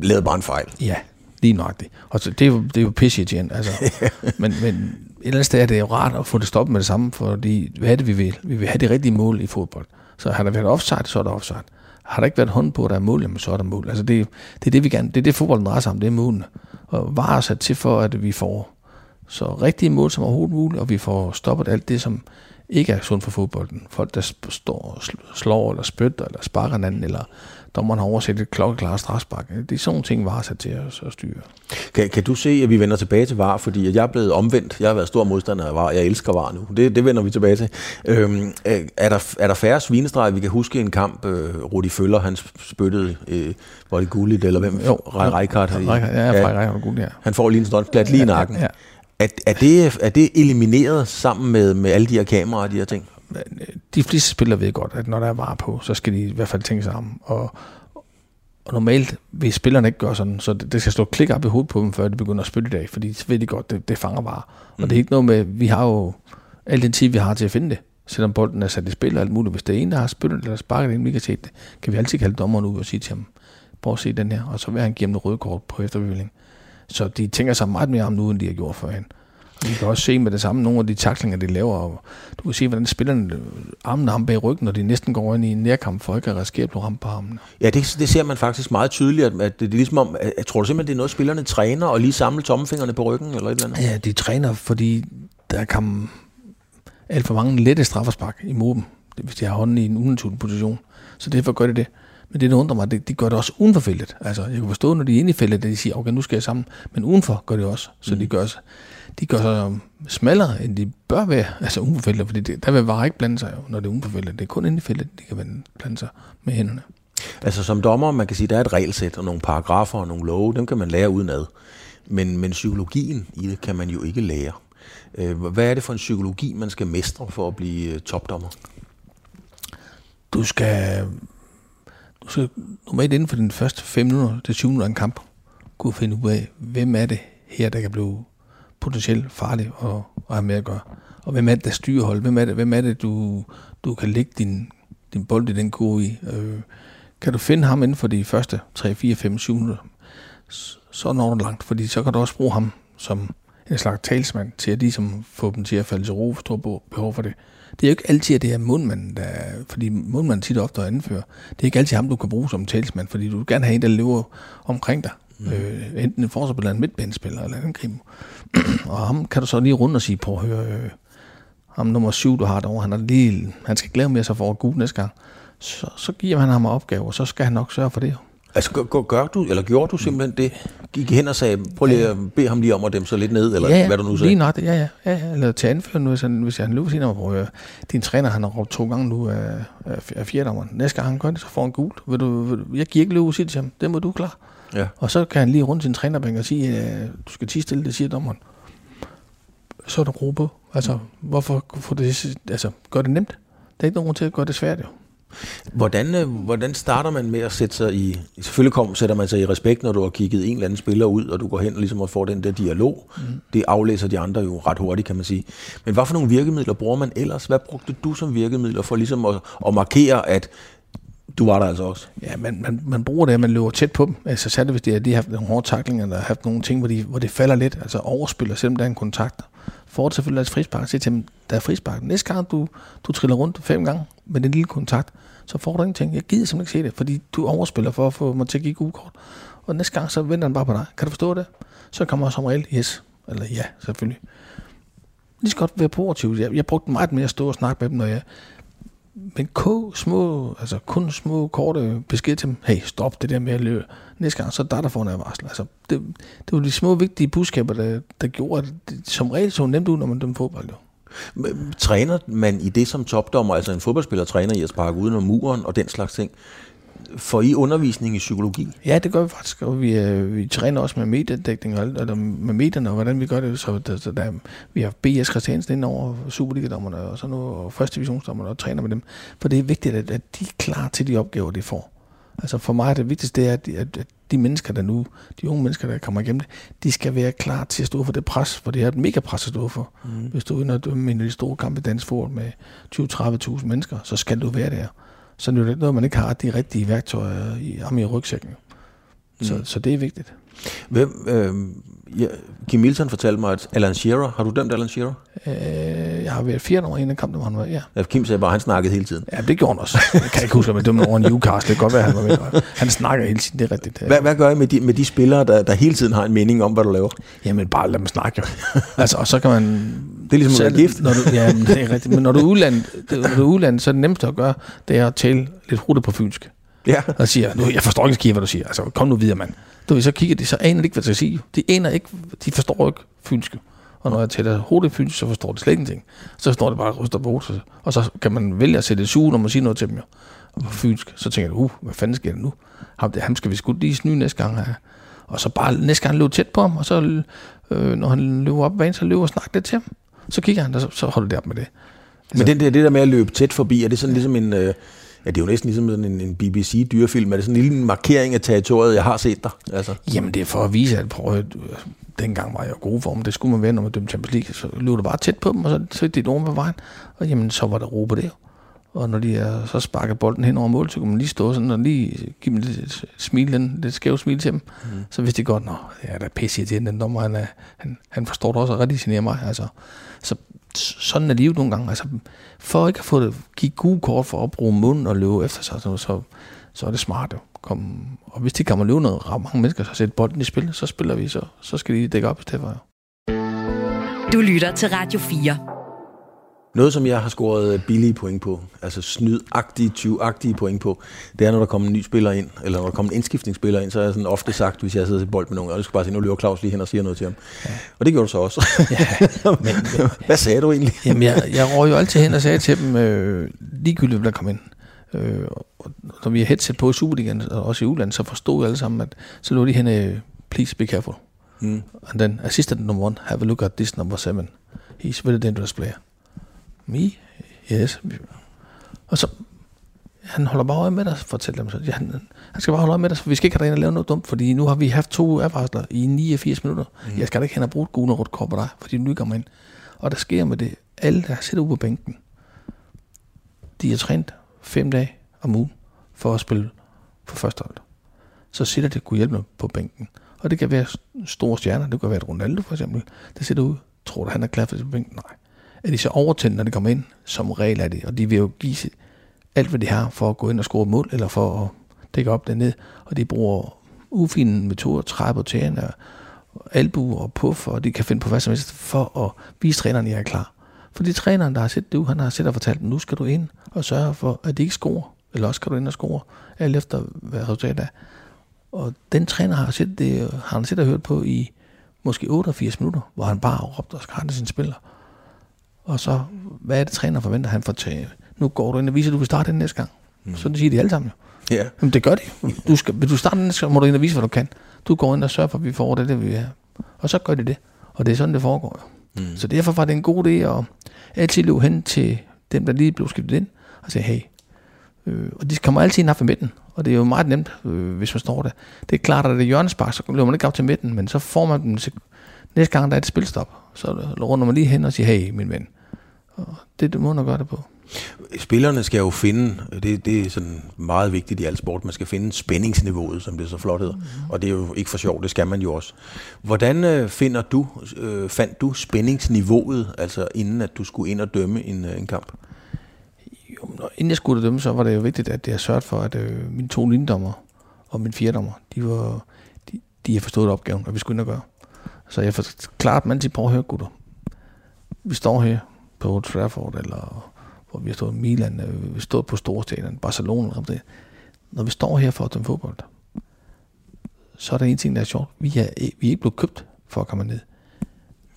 S3: lavede bare en fejl.
S4: Ja, lige nøjagtigt. Og så, det, er jo, det er jo pisse igen. Altså. men, men et eller andet sted er det jo rart at få det stoppet med det samme, fordi hvad er det, vi vil? Vi vil have det rigtige mål i fodbold. Så har der været offside, så er der offside. Har der ikke været hånd på, at der er mål, jamen så er der mål. Altså det, det er det, vi gerne, det er det, fodbolden drejer sig om, det er målene. Og var er sat til for, at vi får så rigtige mål som overhovedet muligt, og vi får stoppet alt det, som ikke er sundt for fodbolden. Folk, der står, slår eller spytter eller sparker hinanden, eller dommeren har overset et klokkeklart strafspark. Det er sådan ting, VAR sat til at, at styre.
S3: Kan, kan du se, at vi vender tilbage til VAR, fordi jeg er blevet omvendt. Jeg har været stor modstander af VAR. Jeg elsker VAR nu. Det, det vender vi tilbage til. Øhm, er, der, er der færre svinestreger? Vi kan huske en kamp, øh, Rudi Føller, han spyttede, øh, var det Gullit, eller hvem?
S4: Jo, Rijkaard. Ja, ja, ja, ja,
S3: Han får lige en stolplat lige i nakken. Ja, ja. Er, er, det, er det elimineret sammen med, med alle de her kameraer og de her ting?
S4: De fleste spillere ved godt, at når der er var på, så skal de i hvert fald tænke sig om. Og, og normalt vil spillerne ikke gøre sådan, så det, det skal stå klik op i hovedet på dem, før de begynder at spille i dag, fordi så ved de godt, det, det fanger bare. Mm. Og det er ikke noget med, vi har jo al den tid, vi har til at finde det, selvom bolden er sat i spil og alt muligt. Hvis det er en, der har spillet eller sparket ind, vi kan se det, kan vi altid kalde dommeren ud og sige til ham, prøv at se den her, og så vil han give dem røde kort på efterbevilling. Så de tænker sig meget mere om nu, end de har gjort førhen. Vi kan også se med det samme nogle af de taklinger, de laver. Og du kan se, hvordan spillerne armen ham bag ryggen, når de næsten går ind i en nærkamp, for ikke at risikere at blive ramt på armen.
S3: Ja, det, det, ser man faktisk meget tydeligt, at, at det er ligesom om, at, jeg tror du simpelthen, det er noget, spillerne træner og lige samle tommefingrene på ryggen, eller et eller andet?
S4: Ja, de træner, fordi der kan alt for mange lette straffespark imod dem, hvis de har hånden i en unaturlig position. Så derfor gør det det. Men det, der undrer mig, det, de gør det også uden for feltet. Altså, jeg kan forstå, når de er inde i feltet, at de siger, okay, nu skal jeg sammen. Men udenfor gør det også. Så mm. de gør de gør sig smallere, end de bør være, altså uden for feltet, fordi det, der vil bare ikke blande sig, når det er uden for feltet. Det er kun inde i feltet, de kan blande sig med hænderne.
S3: Altså som dommer, man kan sige, der er et regelsæt og nogle paragrafer og nogle love, dem kan man lære udenad. Men, men psykologien i det kan man jo ikke lære. Øh, hvad er det for en psykologi, man skal mestre for at blive øh, topdommer?
S4: Du skal, du skal normalt inden for den første 5 minutter til 20 minutter af en kamp, kunne finde ud af, hvem er det her, der kan blive potentielt farlig at, at have med at gøre. Og hvem er det, der styrer hold? Hvem er det, hvem er det du, du kan lægge din, din bold i den kurve i? Øh, kan du finde ham inden for de første 3, 4, 5, 7 minutter, så når du langt, fordi så kan du også bruge ham som en slags talsmand til at ligesom få dem til at falde til ro, hvis du har behov for det. Det er jo ikke altid, at det er mundmanden, der, fordi mundmanden tit ofte anfører. Det er ikke altid ham, du kan bruge som talsmand, fordi du vil gerne have en, der lever omkring dig. Mm. Øh, enten en forsvarsspiller, en midtbanespiller eller en angriber. og ham kan du så lige rundt og sige, på at høre, øh, ham nummer syv, du har derovre, han, er lige, han skal glæde med sig for at gå næste gang. Så, så giver han ham opgave, og så skal han nok sørge for det.
S3: Altså gør, gør du, eller gjorde du simpelthen det? Gik hen og sagde, prøv lige at bede ham lige om at dem så lidt ned, eller
S4: ja, ja,
S3: hvad du nu
S4: sagde? lige nok, ja, ja, ja, ja. Eller til anføren nu, hvis han, hvis han løber siger, prøv din træner, han har råbt to gange nu af, af, af fjerdommeren. Næste gang han gør det, så får han gult. Vil du, vil, jeg giver ikke løb og sige til ham, det må du klare. Ja. Og så kan han lige rundt sin trænerbænk og sige, at du skal tige stille, det siger dommeren. Så er der ro på. Altså, hvorfor få det, altså, gør det nemt? Der er ikke nogen til at gøre det svært, jo.
S3: Hvordan, øh, hvordan starter man med at sætte sig i... Selvfølgelig kom, sætter man sig i respekt, når du har kigget en eller anden spiller ud, og du går hen og ligesom og får den der dialog. Mm. Det aflæser de andre jo ret hurtigt, kan man sige. Men hvad for nogle virkemidler bruger man ellers? Hvad brugte du som virkemidler for ligesom at, at markere, at du var der altså også.
S4: Ja, man, man, man bruger det, at man løber tæt på dem. Altså særligt, hvis de har, de har haft nogle hårde taklinger, eller har haft nogle ting, hvor, de, hvor det falder lidt, altså overspiller, selvom der er en kontakt. Får det selvfølgelig deres frispark, så til dem, der er frispark. Næste gang, du, du triller rundt fem gange med den lille kontakt, så får du ingenting. Jeg gider simpelthen ikke se det, fordi du overspiller for at få mig til at give gode kort. Og næste gang, så venter han bare på dig. Kan du forstå det? Så kommer jeg som regel, yes, eller ja, selvfølgelig. Lige så godt være proaktiv. Jeg, jeg brugte meget mere at stå og snakke med dem, når jeg men kun små, altså kun små korte besked til dem. Hey, stop det der med at løbe. Næste gang, så er der, der får en advarsel. Altså, det, det var de små vigtige budskaber, der, der gjorde, at det, som regel så nemt ud, når man dømte fodbold. Jo.
S3: Træner man i det som topdommer, altså en fodboldspiller træner i at sparke uden om muren og den slags ting? Får I undervisning i psykologi?
S4: Ja, det gør vi faktisk, og vi, øh, vi træner også med mediedækning, og, eller med medierne, og hvordan vi gør det. Så der, så der, vi har B.S. Christiansen ind over Superliga-dommerne og sådan noget, og første divisionsdommerne, og træner med dem. For det er vigtigt, at, at de er klar til de opgaver, de får. Altså for mig er det vigtigste, det er, at, at, at de mennesker, der nu, de unge mennesker, der kommer igennem det, de skal være klar til at stå for det pres, for det er et mega pres at stå for. Mm. Hvis du er inde og dømme en af de store kampe i dansk med 20-30.000 mennesker, så skal du være der så er det noget, man ikke har de rigtige værktøjer i, i rygsækken. Så, mm. så det er vigtigt.
S3: Hvem, øh, ja, Kim Milton fortalte mig, at Alan Shearer, har du dømt Alan Shearer?
S4: Øh, jeg har været fire år i en af kampene, hvor han var, ja.
S3: ja. Kim sagde bare, at han snakkede hele tiden.
S4: Ja, det gjorde han også. Jeg kan ikke huske, at man dømte over Newcastle. Det kan godt være, at han var med. Han snakker hele tiden, det er rigtigt.
S3: Hvad, hvad gør I med de, med de spillere, der, der hele tiden har en mening om, hvad du laver?
S4: Jamen, bare lad dem snakke. altså, og så kan man...
S3: Det er ligesom at være gift.
S4: Når du, ja, men det er rigtigt. Men når du er udland, når du er så er det nemmest at gøre, det er at tale lidt hurtigt på fynsk.
S3: Ja.
S4: Og siger, nu, jeg forstår ikke, hvad du siger. Altså, kom nu videre, mand. Du ved, så kigger de, så aner de ikke, hvad de sige. De aner ikke, de forstår ikke fynske. Og når jeg tæller hurtigt fynsk, så forstår de slet ingenting. Så står det bare ryster på hovedet. Og så kan man vælge at sætte et suge, når man siger noget til dem. Jo. Og på fynsk, så tænker du, uh, hvad fanden sker der nu? Ham, ham skal vi sgu lige snyde næste gang her. Og så bare næste gang løbe tæt på ham, og så øh, når han løber op banen, så løber og snakker lidt til ham. Så kigger han, og så, så holder det op med det.
S3: Men det, det, det der med at løbe tæt forbi, er det sådan ligesom en... Øh Ja, det er jo næsten ligesom en, en BBC-dyrefilm. Er det sådan en lille markering af territoriet, jeg har set dig? Altså.
S4: Jamen, det er for at vise, at prøv, at, dengang var jeg i god form. Det skulle man være, når man dømte Champions League. Så løb du bare tæt på dem, og så så det nogen på vejen. Og jamen, så var der ro på det. Og når de er, så sparker bolden hen over mål, så kunne man lige stå sådan og lige give dem lidt smil, lidt skæv smil til dem. Mm. Så vidste de godt, nå, ja, der er pisse til den dommer, han, er, han, han forstår det også og generer mig. Altså, så sådan er livet nogle gange. Altså, for ikke at få det, give gode kort for at bruge munden og løbe efter sig, så, så, så er det smart. at Kom, og hvis de kommer løbe noget, ret mange mennesker så sætter bolden i spil, så spiller vi, så, så skal de dække op i stedet for.
S2: Du lytter til Radio 4.
S3: Noget, som jeg har scoret billige point på, altså snydagtige, 20-agtige point på, det er, når der kommer en ny spiller ind, eller når der kommer en indskiftningsspiller ind, så er jeg sådan ofte sagt, hvis jeg sidder til bold med nogen, og jeg skal bare sige, nu løber Claus lige hen og siger noget til ham. Ja. Og det gjorde du så også. Ja, men, Hvad sagde du egentlig?
S4: Jamen, jeg, jeg røg jo altid hen og sagde til dem, øh, ligegyldigt, der kom ind. Øh, og når vi har headset på i Superligaen, og også i udlandet, så forstod jeg alle sammen, at så lå de hen, øh, please be careful. Mm. And then assistant number one, have a look at this number seven. He's very dangerous player. Me? Yes. Og så, han holder bare øje med dig, fortæller dem så. Ja, han, han skal bare holde øje med dig, for vi skal ikke have dig og lave noget dumt, fordi nu har vi haft to advarsler i 89 minutter. Mm. Jeg skal da ikke hen og bruge et gule rødt kort på dig, fordi du nu kommer ind. Og der sker med det, alle der sidder ude på bænken, de har trænet fem dage om ugen for at spille for første hold. Så sidder det kunne hjælpe på bænken. Og det kan være store stjerner, det kan være et Ronaldo for eksempel, der sidder ude. Tror du, han er klar for bænken? Nej er de så overtændt, når de kommer ind? Som regel er det, og de vil jo give alt, hvad de har for at gå ind og score mål, eller for at dække op dernede. og de bruger ufine metoder, træ på tæerne, albu og puff, og de kan finde på hvad som helst, for at vise træneren, at jeg er klar. Fordi træneren, der har set det, han har set og fortalt, nu skal du ind og sørge for, at de ikke scorer, eller også skal du ind og score, alt efter hvad resultatet er. Og den træner har set det, har han set og hørt på i måske 88 minutter, hvor han bare har råbt og skrættet sine spillere. Og så, hvad er det, træner forventer han for tage? Nu går du ind og viser, at du vil starte den næste gang. Mm. Så det siger de alle sammen
S3: jo. Ja.
S4: Jamen, det gør de. Du skal, hvis du starter den næste gang, må du ind og vise, hvad du kan. Du går ind og sørger for, at vi får det, det vi er. Og så gør de det. Og det er sådan, det foregår jo. Mm. Så derfor var det en god idé at altid løbe hen til dem, der lige blev skiftet ind, og sige, hey, øh, og de kommer altid ind af midten, og det er jo meget nemt, øh, hvis man står der. Det er klart, at det er hjørnespark, så løber man ikke op til midten, men så får man dem, næste gang der er et spilstop, så runder man lige hen og siger, hey, min ven, og det er det måde at gøre det på.
S3: Spillerne skal jo finde, det, det er sådan meget vigtigt i al sport, man skal finde spændingsniveauet, som det så flot hedder. Mm-hmm. Og det er jo ikke for sjovt, det skal man jo også. Hvordan øh, finder du, øh, fandt du spændingsniveauet, altså inden at du skulle ind og dømme en, øh, en kamp?
S4: Jo, når, inden jeg skulle dømme, så var det jo vigtigt, at jeg sørgede for, at øh, mine to lindommer og min fjerdommer, de, var, de, de har forstået opgaven, og vi skulle ind og gøre. Så jeg forklarede dem altid, prøv at høre, gutter. Vi står her, på Old Trafford, eller hvor vi har stået i Milan, øh, vi stod på Storstaden, Barcelona, og det. Når vi står her for at dømme fodbold, så er der en ting, der er sjovt. Vi er, øh, vi er ikke blevet købt for at komme ned.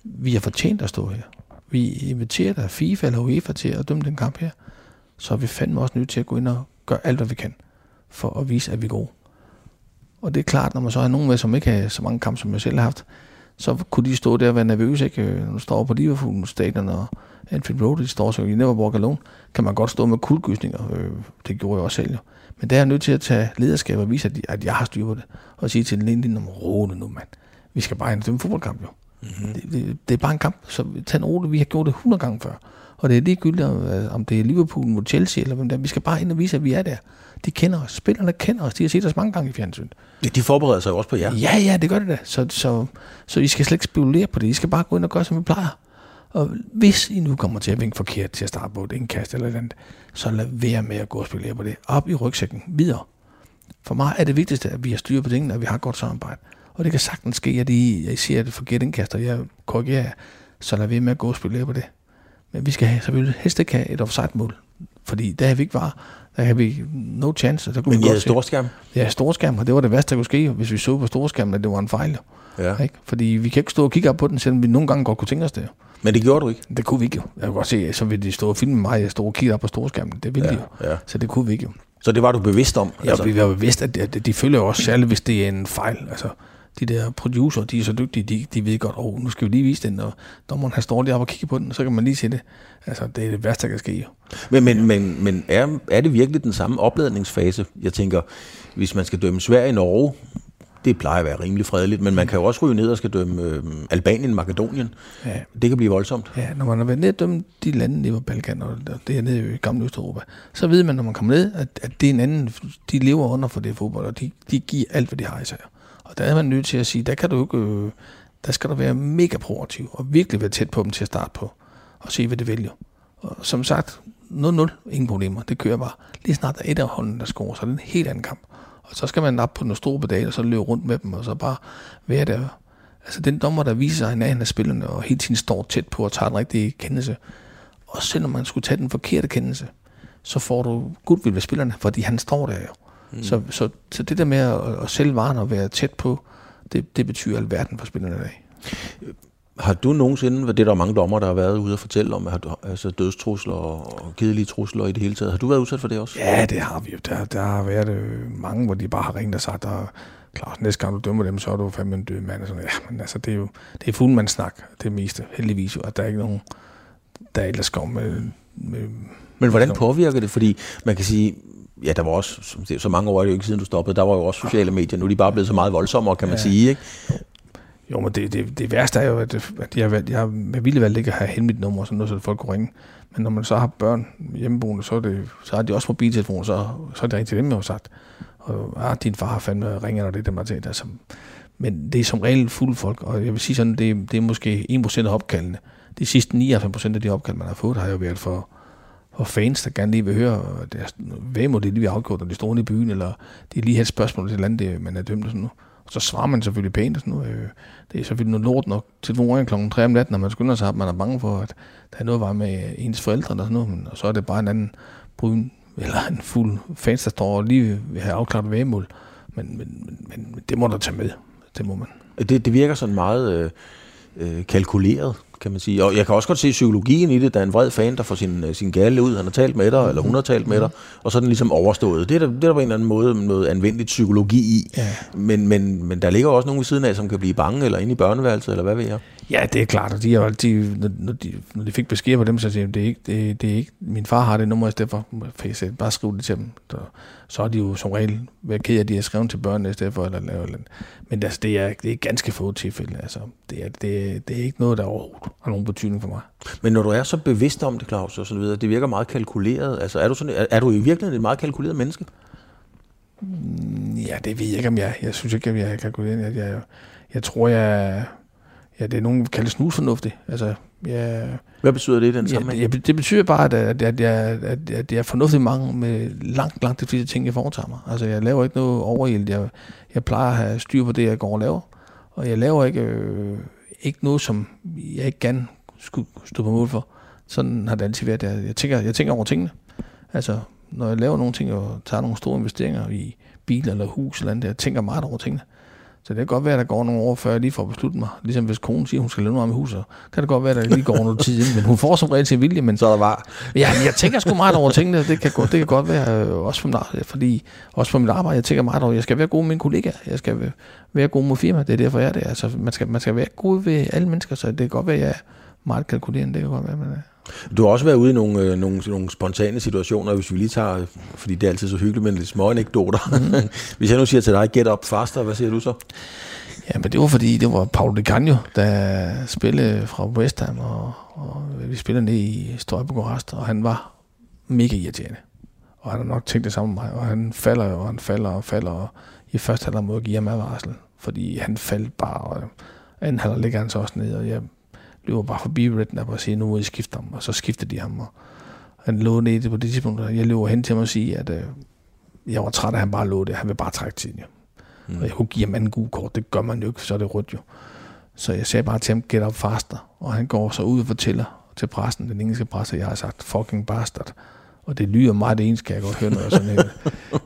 S4: Vi har fortjent at stå her. Vi inviterer der FIFA eller UEFA til at dømme den kamp her. Så er vi fandme også nødt til at gå ind og gøre alt, hvad vi kan, for at vise, at vi er gode. Og det er klart, når man så har nogen med, som ikke har så mange kampe, som jeg selv har haft, så kunne de stå der og være nervøse, ikke? Når du står på Liverpool stadion og Anfield Road, de står så i Never Walk Alone, kan man godt stå med kuldgysninger. Øh, det gjorde jeg også selv jo. Men der er jeg nødt til at tage lederskab og vise, at, at jeg har styr på det. Og sige til den ene linje, ro nu, mand. Vi skal bare ind en fodboldkamp, jo. Mm-hmm. Det, det, det, er bare en kamp, så tag en roligt. Vi har gjort det 100 gange før. Og det er ligegyldigt, om det er Liverpool mod Chelsea, eller hvem der. Vi skal bare ind og vise, at vi er der. De kender os. Spillerne kender os. De har set os mange gange i fjernsynet.
S3: Ja, de forbereder sig jo også på jer.
S4: Ja, ja, det gør det da. Så, så, så I skal slet ikke spekulere på det. I skal bare gå ind og gøre, som vi plejer. Og hvis I nu kommer til at vinke forkert til at starte på et indkast eller andet, så lad være med at gå og spekulere på det. Op i rygsækken. Videre. For mig er det vigtigste, at vi har styr på tingene, og vi har godt samarbejde. Og det kan sagtens ske, at I, I siger, at det forkert indkast, og jeg korrigerer så lad være med at gå og spekulere på det. Men vi skal have, selvfølgelig helst ikke have et offside-mål. Fordi der har vi ikke var, der har vi no chance. Der
S3: kunne Men I havde storskærm?
S4: Ja, storskærm, og det var det værste, der kunne ske, hvis vi så på storskærm, at det var en fejl. Ja. Ikke? Fordi vi kan ikke stå og kigge op på den, selvom vi nogle gange godt kunne tænke os det.
S3: Men det gjorde du ikke?
S4: Det kunne vi ikke jo. Jeg kunne godt se, så ville de stå og filme mig, jeg stod og kigge op på storskærmen. Det ville ja, de jo. Ja. Så det kunne vi ikke jo.
S3: Så det var du bevidst om?
S4: Ja, altså. vi var bevidst, at de, de følger også, særligt hvis det er en fejl. Altså, de der producer, de er så dygtige, de, de ved godt, åh, oh, nu skal vi lige vise den, og dommeren har står lige op og kigge på den, og så kan man lige se det. Altså, det er det værste, der kan ske.
S3: Men, men, men, men er, er det virkelig den samme opladningsfase? Jeg tænker, hvis man skal dømme Sverige i Norge, det plejer at være rimelig fredeligt, men man kan jo også ryge ned og skal dømme øh, Albanien, Makedonien. Ja. Det kan blive voldsomt.
S4: Ja, når man har været ned og dømme de lande nede på Balkan, og det er nede i gamle Østeuropa, så ved man, når man kommer ned, at, at det er en anden, de lever under for det fodbold, og de, de giver alt, hvad de har i sig. Og der er man nødt til at sige, der kan du ikke, øh, der skal du være mega proaktiv, og virkelig være tæt på dem til at starte på, og se, hvad det vælger. Og som sagt, 0-0, ingen problemer, det kører bare. Lige snart der er et af holdene, der scorer, så er det en helt anden kamp. Og så skal man op på den store pedal, og så løbe rundt med dem, og så bare være der. Altså den dommer, der viser sig af af spillerne, og hele tiden står tæt på og tager den rigtige kendelse. Og selvom man skulle tage den forkerte kendelse, så får du goodwill ved spillerne, fordi han står der jo. Mm. Så, så, så det der med at, at sælge varen og være tæt på, det, det betyder alverden for spillerne i dag.
S3: Har du nogensinde, det er der mange dommer, der har været ude og fortælle om, du, altså dødstrusler og kedelige trusler i det hele taget. Har du været udsat for det også?
S4: Ja, det har vi jo. Der, der har været øh, mange, hvor de bare har ringet og sagt, der, klart, næste gang du dømmer dem, så er du fandme en død mand. Og sådan. Ja, men altså, det er jo det er fuldmandssnak, det meste, heldigvis jo, at der er ikke nogen, der ellers går med, med
S3: men hvordan påvirker det? Fordi man kan sige, ja, der var også, så mange år er det jo ikke siden du stoppede, der var jo også sociale medier, nu er de bare blevet så meget voldsommere, kan man ja. sige, ikke?
S4: Jo, men det, det, det værste er jo, at, at jeg, valgt, jeg med vilje valgt ikke at have hendt mit nummer, og sådan noget, så folk kunne ringe. Men når man så har børn hjemmeboende, så, er det, så har de også mobiltelefon, så, så er det ringet til dem, jeg har sagt. Og ah, din far har fandme ringer, når det er dem, der altså, Men det er som regel fulde folk, og jeg vil sige sådan, det, det er måske 1% af opkaldene. De sidste 99% af de opkald, man har fået, har jo været for, og fans, der gerne lige vil høre, hvad må det lige afgjort, når de står i byen, eller de lige har et spørgsmål til et eller andet, man er dømt og sådan noget. Og så svarer man selvfølgelig pænt og sådan noget. Øh, det er selvfølgelig noget lort nok til nogle klokken 3 om natten, når man skynder sig, at man er bange for, at der er noget var med ens forældre eller sådan noget, men, og så er det bare en anden bryn, eller en fuld fans, der står og lige vil have afklaret vægemål. Men, men, men, men, det må der tage med. Det må man.
S3: Det, det virker sådan meget øh, øh kalkuleret kan man sige. Og jeg kan også godt se psykologien i det. Der er en vred fan, der får sin, øh, sin gale ud. Han har talt med dig, mm-hmm. eller hun har talt med dig, og så er den ligesom overstået. Det er der, det er der på en eller anden måde noget anvendeligt psykologi i. Ja. Men, men, men der ligger også nogen ved siden af, som kan blive bange, eller inde i børneværelset, eller hvad ved jeg.
S4: Ja, det er klart, og de har altid, når de, når de fik besked på dem, så siger de, det er ikke, det, det er ikke, min far har det nummer i stedet for, for bare skrive det til dem. Så, så er de jo som regel været ked af, at de har skrevet til børnene i stedet for, eller, eller, eller. men altså, det, er, det er ganske få tilfælde, altså, det er, det, det er ikke noget, der overhovedet har nogen betydning for mig.
S3: Men når du er så bevidst om det, Claus, og så videre, det virker meget kalkuleret, altså er du, sådan, er, er du i virkeligheden et meget kalkuleret menneske?
S4: Mm, ja, det ved jeg ikke, om jeg Jeg synes ikke, at jeg er kalkuleret. Jeg, jeg, jeg tror, jeg, ja, det er nogen, der kalder snusfornuftig. Altså, ja,
S3: Hvad betyder det i den sammenhæng?
S4: Ja, det, det betyder bare, at, at, at, jeg, at, at jeg er fornuftig mange med langt, langt de fleste ting, jeg foretager mig. Altså, jeg laver ikke noget overild. Jeg, jeg plejer at have styr på det, jeg går og laver. Og jeg laver ikke, øh, ikke noget, som jeg ikke gerne skulle stå på mål for. Sådan har det altid været. Jeg, jeg, tænker, jeg tænker over tingene. Altså, når jeg laver nogle ting og tager nogle store investeringer i bil eller hus eller andet, jeg tænker meget over tingene. Så det kan godt være, at der går nogle år, før jeg lige får besluttet mig. Ligesom hvis konen siger, at hun skal lave noget med huset, kan det godt være, at der lige går noget tid inden. Men hun får som regel til vilje. Men
S3: så er der var.
S4: Ja, men jeg tænker sgu meget over tingene. Det kan, det kan godt være, øh, også for, mit, fordi, også for mit arbejde, jeg tænker meget over, jeg skal være god med mine kollegaer. Jeg skal være god med firma. Det er derfor, jeg er det. Altså, man, skal, man skal være god ved alle mennesker, så det kan godt være, at jeg er meget kalkulerende. Det kan godt være, men,
S3: du har også været ude i nogle, øh, nogle, nogle spontane situationer, hvis vi lige tager, fordi det er altid så hyggeligt med lidt små anekdoter. Mm. hvis jeg nu siger til dig, get up faster, hvad siger du så?
S4: Ja, men det var fordi, det var Paul de Canio, der spillede fra West Ham, og, og vi spillede ned i Støjbuk og han var mega irriterende. Og han har nok tænkt det samme med mig, og han falder og han falder og falder, og i første halvleg må jeg give ham advarsel, fordi han faldt bare, og anden halvleg ligger han så også ned, og jeg løber bare forbi Redknapp og siger, nu må I skifte ham, og så skifter de ham, og han lå ned på det tidspunkt, og jeg løber hen til ham og sige, at øh, jeg var træt af, at han bare lå det, han vil bare trække tiden, ja. Mm. Og jeg kunne give ham anden gul kort, det gør man jo ikke, så er det rødt jo. Så jeg sagde bare til ham, get up faster, og han går så ud og fortæller til pressen, den engelske presse, jeg har sagt, fucking bastard. Og det lyder meget ens, kan jeg godt høre, noget sådan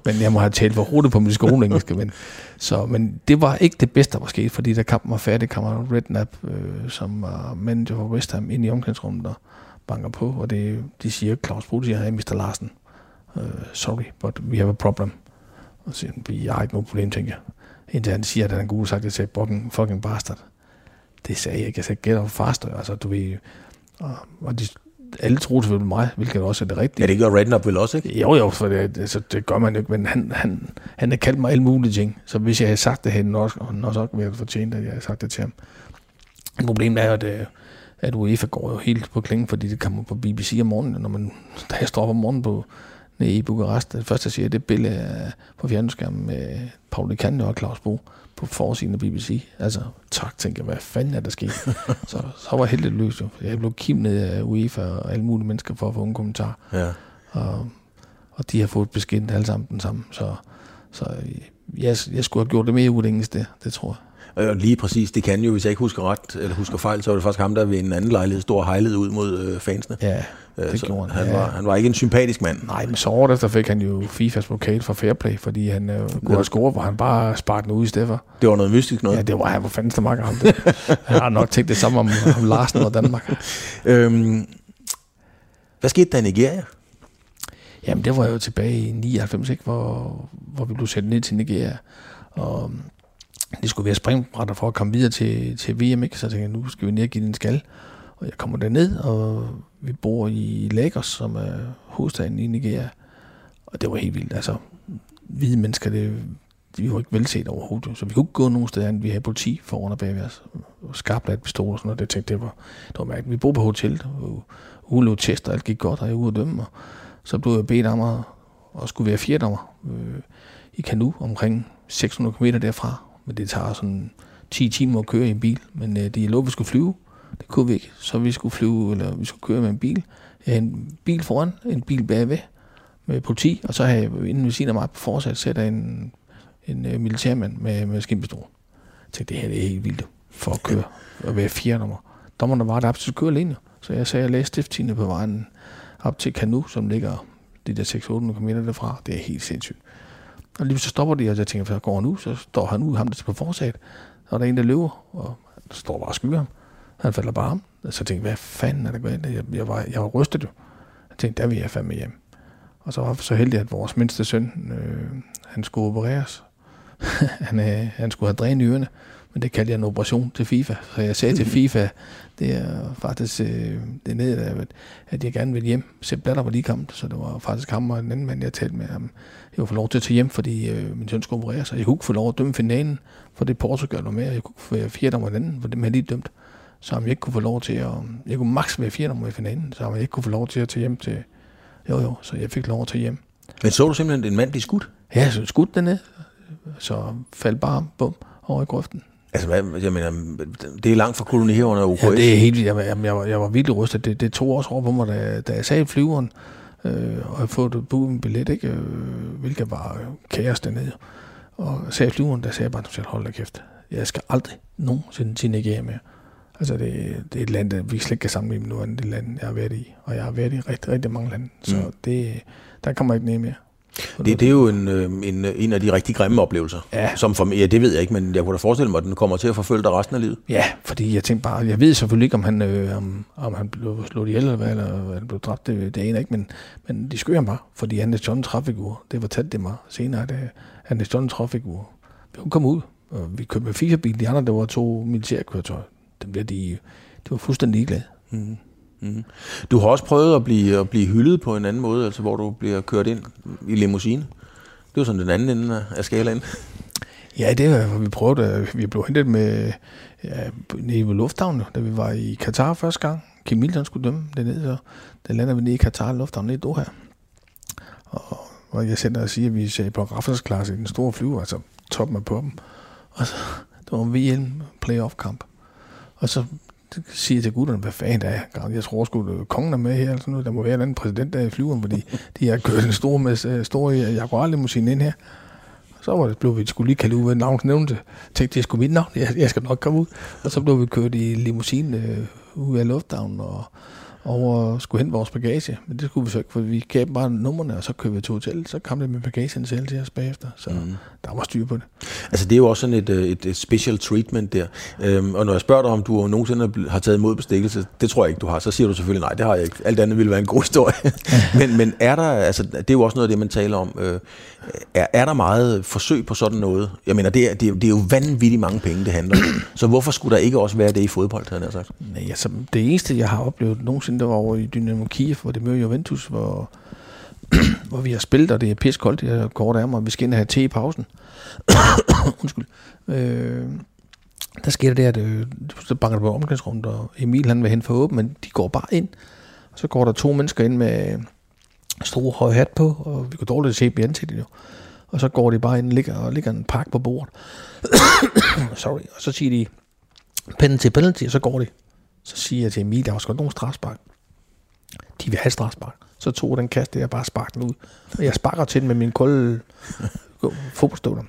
S4: Men jeg må have talt for hurtigt på min skoleengelske. Men, så, men det var ikke det bedste, der var sket, fordi da kampen var færdig, kom Redknapp, øh, som var manager for West Ham, ind i omklædningsrummet og banker på. Og det, de siger, Claus Brug siger, hey, Mr. Larsen, uh, sorry, but we have a problem. Og så siger han, jeg har ikke noget problem, tænker jeg. Indtil han siger, at han er god sagt, at jeg sagde, fucking, fucking bastard. Det sagde jeg ikke. Jeg sagde, get up faster. Altså, du ved, og, og de, alle troede selvfølgelig mig, hvilket også er det rigtige.
S3: Ja, det gør Redknapp vel også, ikke?
S4: Jo, jo, for det, altså, det gør man jo ikke, men han, han, han har kaldt mig alle mulige ting. Så hvis jeg havde sagt det, han også, også været fortjent, at jeg havde sagt det til ham. Problemet er jo, at, øh, at UEFA går jo helt på klingen, fordi det kommer på BBC om morgenen, når man, da jeg står op om morgenen på, nede i Bukarest. Det første, jeg siger, det billede på fjernskærmen med Paul Canio og Claus Bo på forsiden af BBC. Altså, tak, tænker jeg, hvad fanden er der sket? så, så var jeg heldigt løs jo. Jeg blev kimnet af UEFA og alle mulige mennesker for at få en kommentar. Ja. Og, og de har fået beskeden alle sammen den samme. Så, så jeg, jeg skulle have gjort det mere ud det, det tror jeg.
S3: Og lige præcis, det kan jo, hvis jeg ikke husker ret, eller husker fejl, så var det faktisk ham, der ved en anden lejlighed stor hejlede ud mod øh, fansene.
S4: Ja, øh, det så gjorde
S3: han. Han, ja. var, han var ikke en sympatisk mand.
S4: Nej, men så året efter fik han jo FIFAs pokal for Fairplay, fordi han øh, kunne have scoret, hvor han bare sparkede ud i stedet for.
S3: Det var noget mystisk noget.
S4: Ja, det var han, hvor fanden der ham det. jeg har nok tænkt det samme om, om Larsen og Danmark. øhm,
S3: hvad skete der i Nigeria?
S4: Jamen, det var jo tilbage i 99, ikke, hvor, hvor vi blev sendt ned til Nigeria. Og det skulle være springbrætter for at komme videre til, til VM, ikke? så jeg tænkte, nu skal vi ned og give den skal. Og jeg kommer derned, og vi bor i Lagos, som er hovedstaden i Nigeria. Og det var helt vildt. Altså, hvide mennesker, det, vi var ikke velset overhovedet. Så vi kunne ikke gå nogen steder, vi havde politi foran og bagved os. Skarpladt pistol og sådan noget. Det tænkte det var, det var mærkeligt. Vi boede på hotel, ugen lå test, og alt gik godt, og jeg var ude at dømme. Og så blev jeg bedt om at, at skulle være fjerdommer øh, i Kanu omkring 600 km derfra men det tager sådan 10 timer at køre i en bil. Men øh, det er lov, vi skulle flyve. Det kunne vi ikke. Så vi skulle flyve, eller vi skulle køre med en bil. En bil foran, en bil bagved med politi, og så havde jeg inden ved siden af mig på forsat sætter en, en øh, militærmand med, med skinpistol. Jeg tænkte, det her det er helt vildt for at køre og være fire nummer. Dommerne var der op køre alene. Så jeg sagde, at jeg læste stiftine på vejen op til Kanu, som ligger de der 600 km derfra. Det er helt sindssygt. Og lige så stopper de, og jeg tænker, hvad går nu? Så står han ud, ham der på forsat, og der er en, der løber, og der står bare og skyer ham. Han falder bare om. Så jeg hvad fanden er der gået Jeg, jeg, var, jeg var rystet jo. Jeg tænkte, der vil jeg fandme hjem. Og så var jeg så heldig, at vores mindste søn, øh, han skulle opereres. han, øh, han skulle have dræn i ørerne, men det kaldte jeg en operation til FIFA. Så jeg sagde til FIFA, det er faktisk øh, det er nede, at, at jeg gerne vil hjem. Sepp Blatter var lige kommet, så det var faktisk ham og en anden mand, jeg talte med ham. Jeg kunne få lov til at tage hjem, fordi øh, min søn skulle operere sig. Jeg kunne ikke få lov at dømme finalen, for det Portugal var med. Jeg kunne være fjerde om den, for dem havde lige dømt. Så om jeg ikke kunne få lov til at... Jeg kunne maks være fjerde om i finalen, så om jeg ikke kunne få lov til at tage hjem til... Jo, jo, så jeg fik lov at tage hjem.
S3: Men så du simpelthen en mand blive skudt?
S4: Ja, så skudt dernede. Så faldt bare bum over i grøften.
S3: Altså, hvad, jeg mener, det er langt fra kolonihaverne og OKS.
S4: Ja, det er helt vildt. Jeg, jeg, jeg, var, jeg var virkelig rystet. Det, det tog også over på mig, da, da jeg sagde flyveren, øh, og jeg fået booket en billet, ikke? Øh, hvilket var kaos dernede. Og sagde flyveren, der sagde jeg bare, at hold da kæft, jeg skal aldrig nogensinde til Nigeria mere. Altså, det, det er et land, der vi slet ikke kan sammenligne med noget andet det land, jeg har været i. Og jeg har været i rigtig, rigtig mange lande. Så
S3: Mm.
S4: det, der kommer ikke ned mere.
S3: Det, det er jo en, øh, en, en af de rigtig grimme oplevelser.
S4: Ja.
S3: Som for, ja, det ved jeg ikke, men jeg kunne da forestille mig, at den kommer til at forfølge dig resten af livet.
S4: Ja, fordi jeg tænkte bare, jeg ved selvfølgelig ikke, om han, øh, om, om han blev slået ihjel, eller hvad, eller han blev dræbt, det, det jeg ikke, men, men de skød ham bare, fordi han er John Traffikur. Det fortalte det mig senere, at øh, han er John Traffikur. Vi kunne komme ud, og vi kørte med firebil, de andre, der var to militærkøretøjer. Dem der, de, de var fuldstændig ligeglade.
S3: Mm. Mm. Du har også prøvet at blive, at blive hyldet på en anden måde, altså hvor du bliver kørt ind i limousine. Det er jo sådan den anden ende af- skalaen.
S4: Ja, det var, vi prøvede. Øh, vi blev hentet med ja, nede ved lufthavnen, da vi var i Katar første gang. Kim Milton skulle dømme dernede, så der lander vi nede i Katar lufthavn nede i Doha. Og, og jeg sender og siger, at vi ser på raffelsklasse i den store flyver, altså toppen af på dem. Og så, det var en VM playoff kamp. Og så siger til gutterne, hvad fanden er jeg? Jeg tror sgu, at kongen er med her, eller sådan noget. Der må være en anden præsident der i flyveren, fordi de har kørt en stor, med, stor Jaguar limousine ind her. Så var det, blev vi skulle lige kalde ud ved navns nævnte. Tænkte, jeg skulle mit navn. Jeg, jeg skal nok komme ud. Og så blev vi kørt i limousine øh, ud af lufthavnen og over skulle hente vores bagage. Men det skulle vi så ikke, for vi gav bare numrene, og så kørte vi til hotel. Så kom det med bagagen selv til os bagefter. Så mm. der var styr på det.
S3: Altså det er jo også sådan et, øh, et, et special treatment der. Øhm, og når jeg spørger dig, om du nogensinde har taget imod bestikkelse, det tror jeg ikke, du har. Så siger du selvfølgelig, nej, det har jeg ikke. Alt andet ville være en god historie. men, men er der, altså det er jo også noget af det, man taler om. Øh, er, er der meget forsøg på sådan noget? Jeg mener, det er, det er, det er jo vanvittigt mange penge, det handler om. Så hvorfor skulle der ikke også være det i fodbold, havde jeg sagt?
S4: Nej, altså, det eneste, jeg har oplevet nogensinde, det var over i Dynamo Kiev, hvor det mødte Juventus, hvor, hvor vi har spillet, og det er pis koldt, det er kort af mig, og vi skal ind og have te i pausen. Undskyld. Øh, der sker det, at øh, så banker det på omklædningsrummet, og Emil han vil hen for åben, men de går bare ind. Og så går der to mennesker ind med stor høj hat på, og vi kunne dårligt se dem i ansigtet jo. Og så går de bare ind og ligger, og ligger en pakke på bordet. Sorry. Og så siger de, penalty, penalty, og så går de. Så siger jeg til Emil, der var sgu nogen strafspark. De vil have strafspark. Så tog den kast, jeg bare sparkede den ud. Og jeg sparker til den med min kolde fodboldstøvler.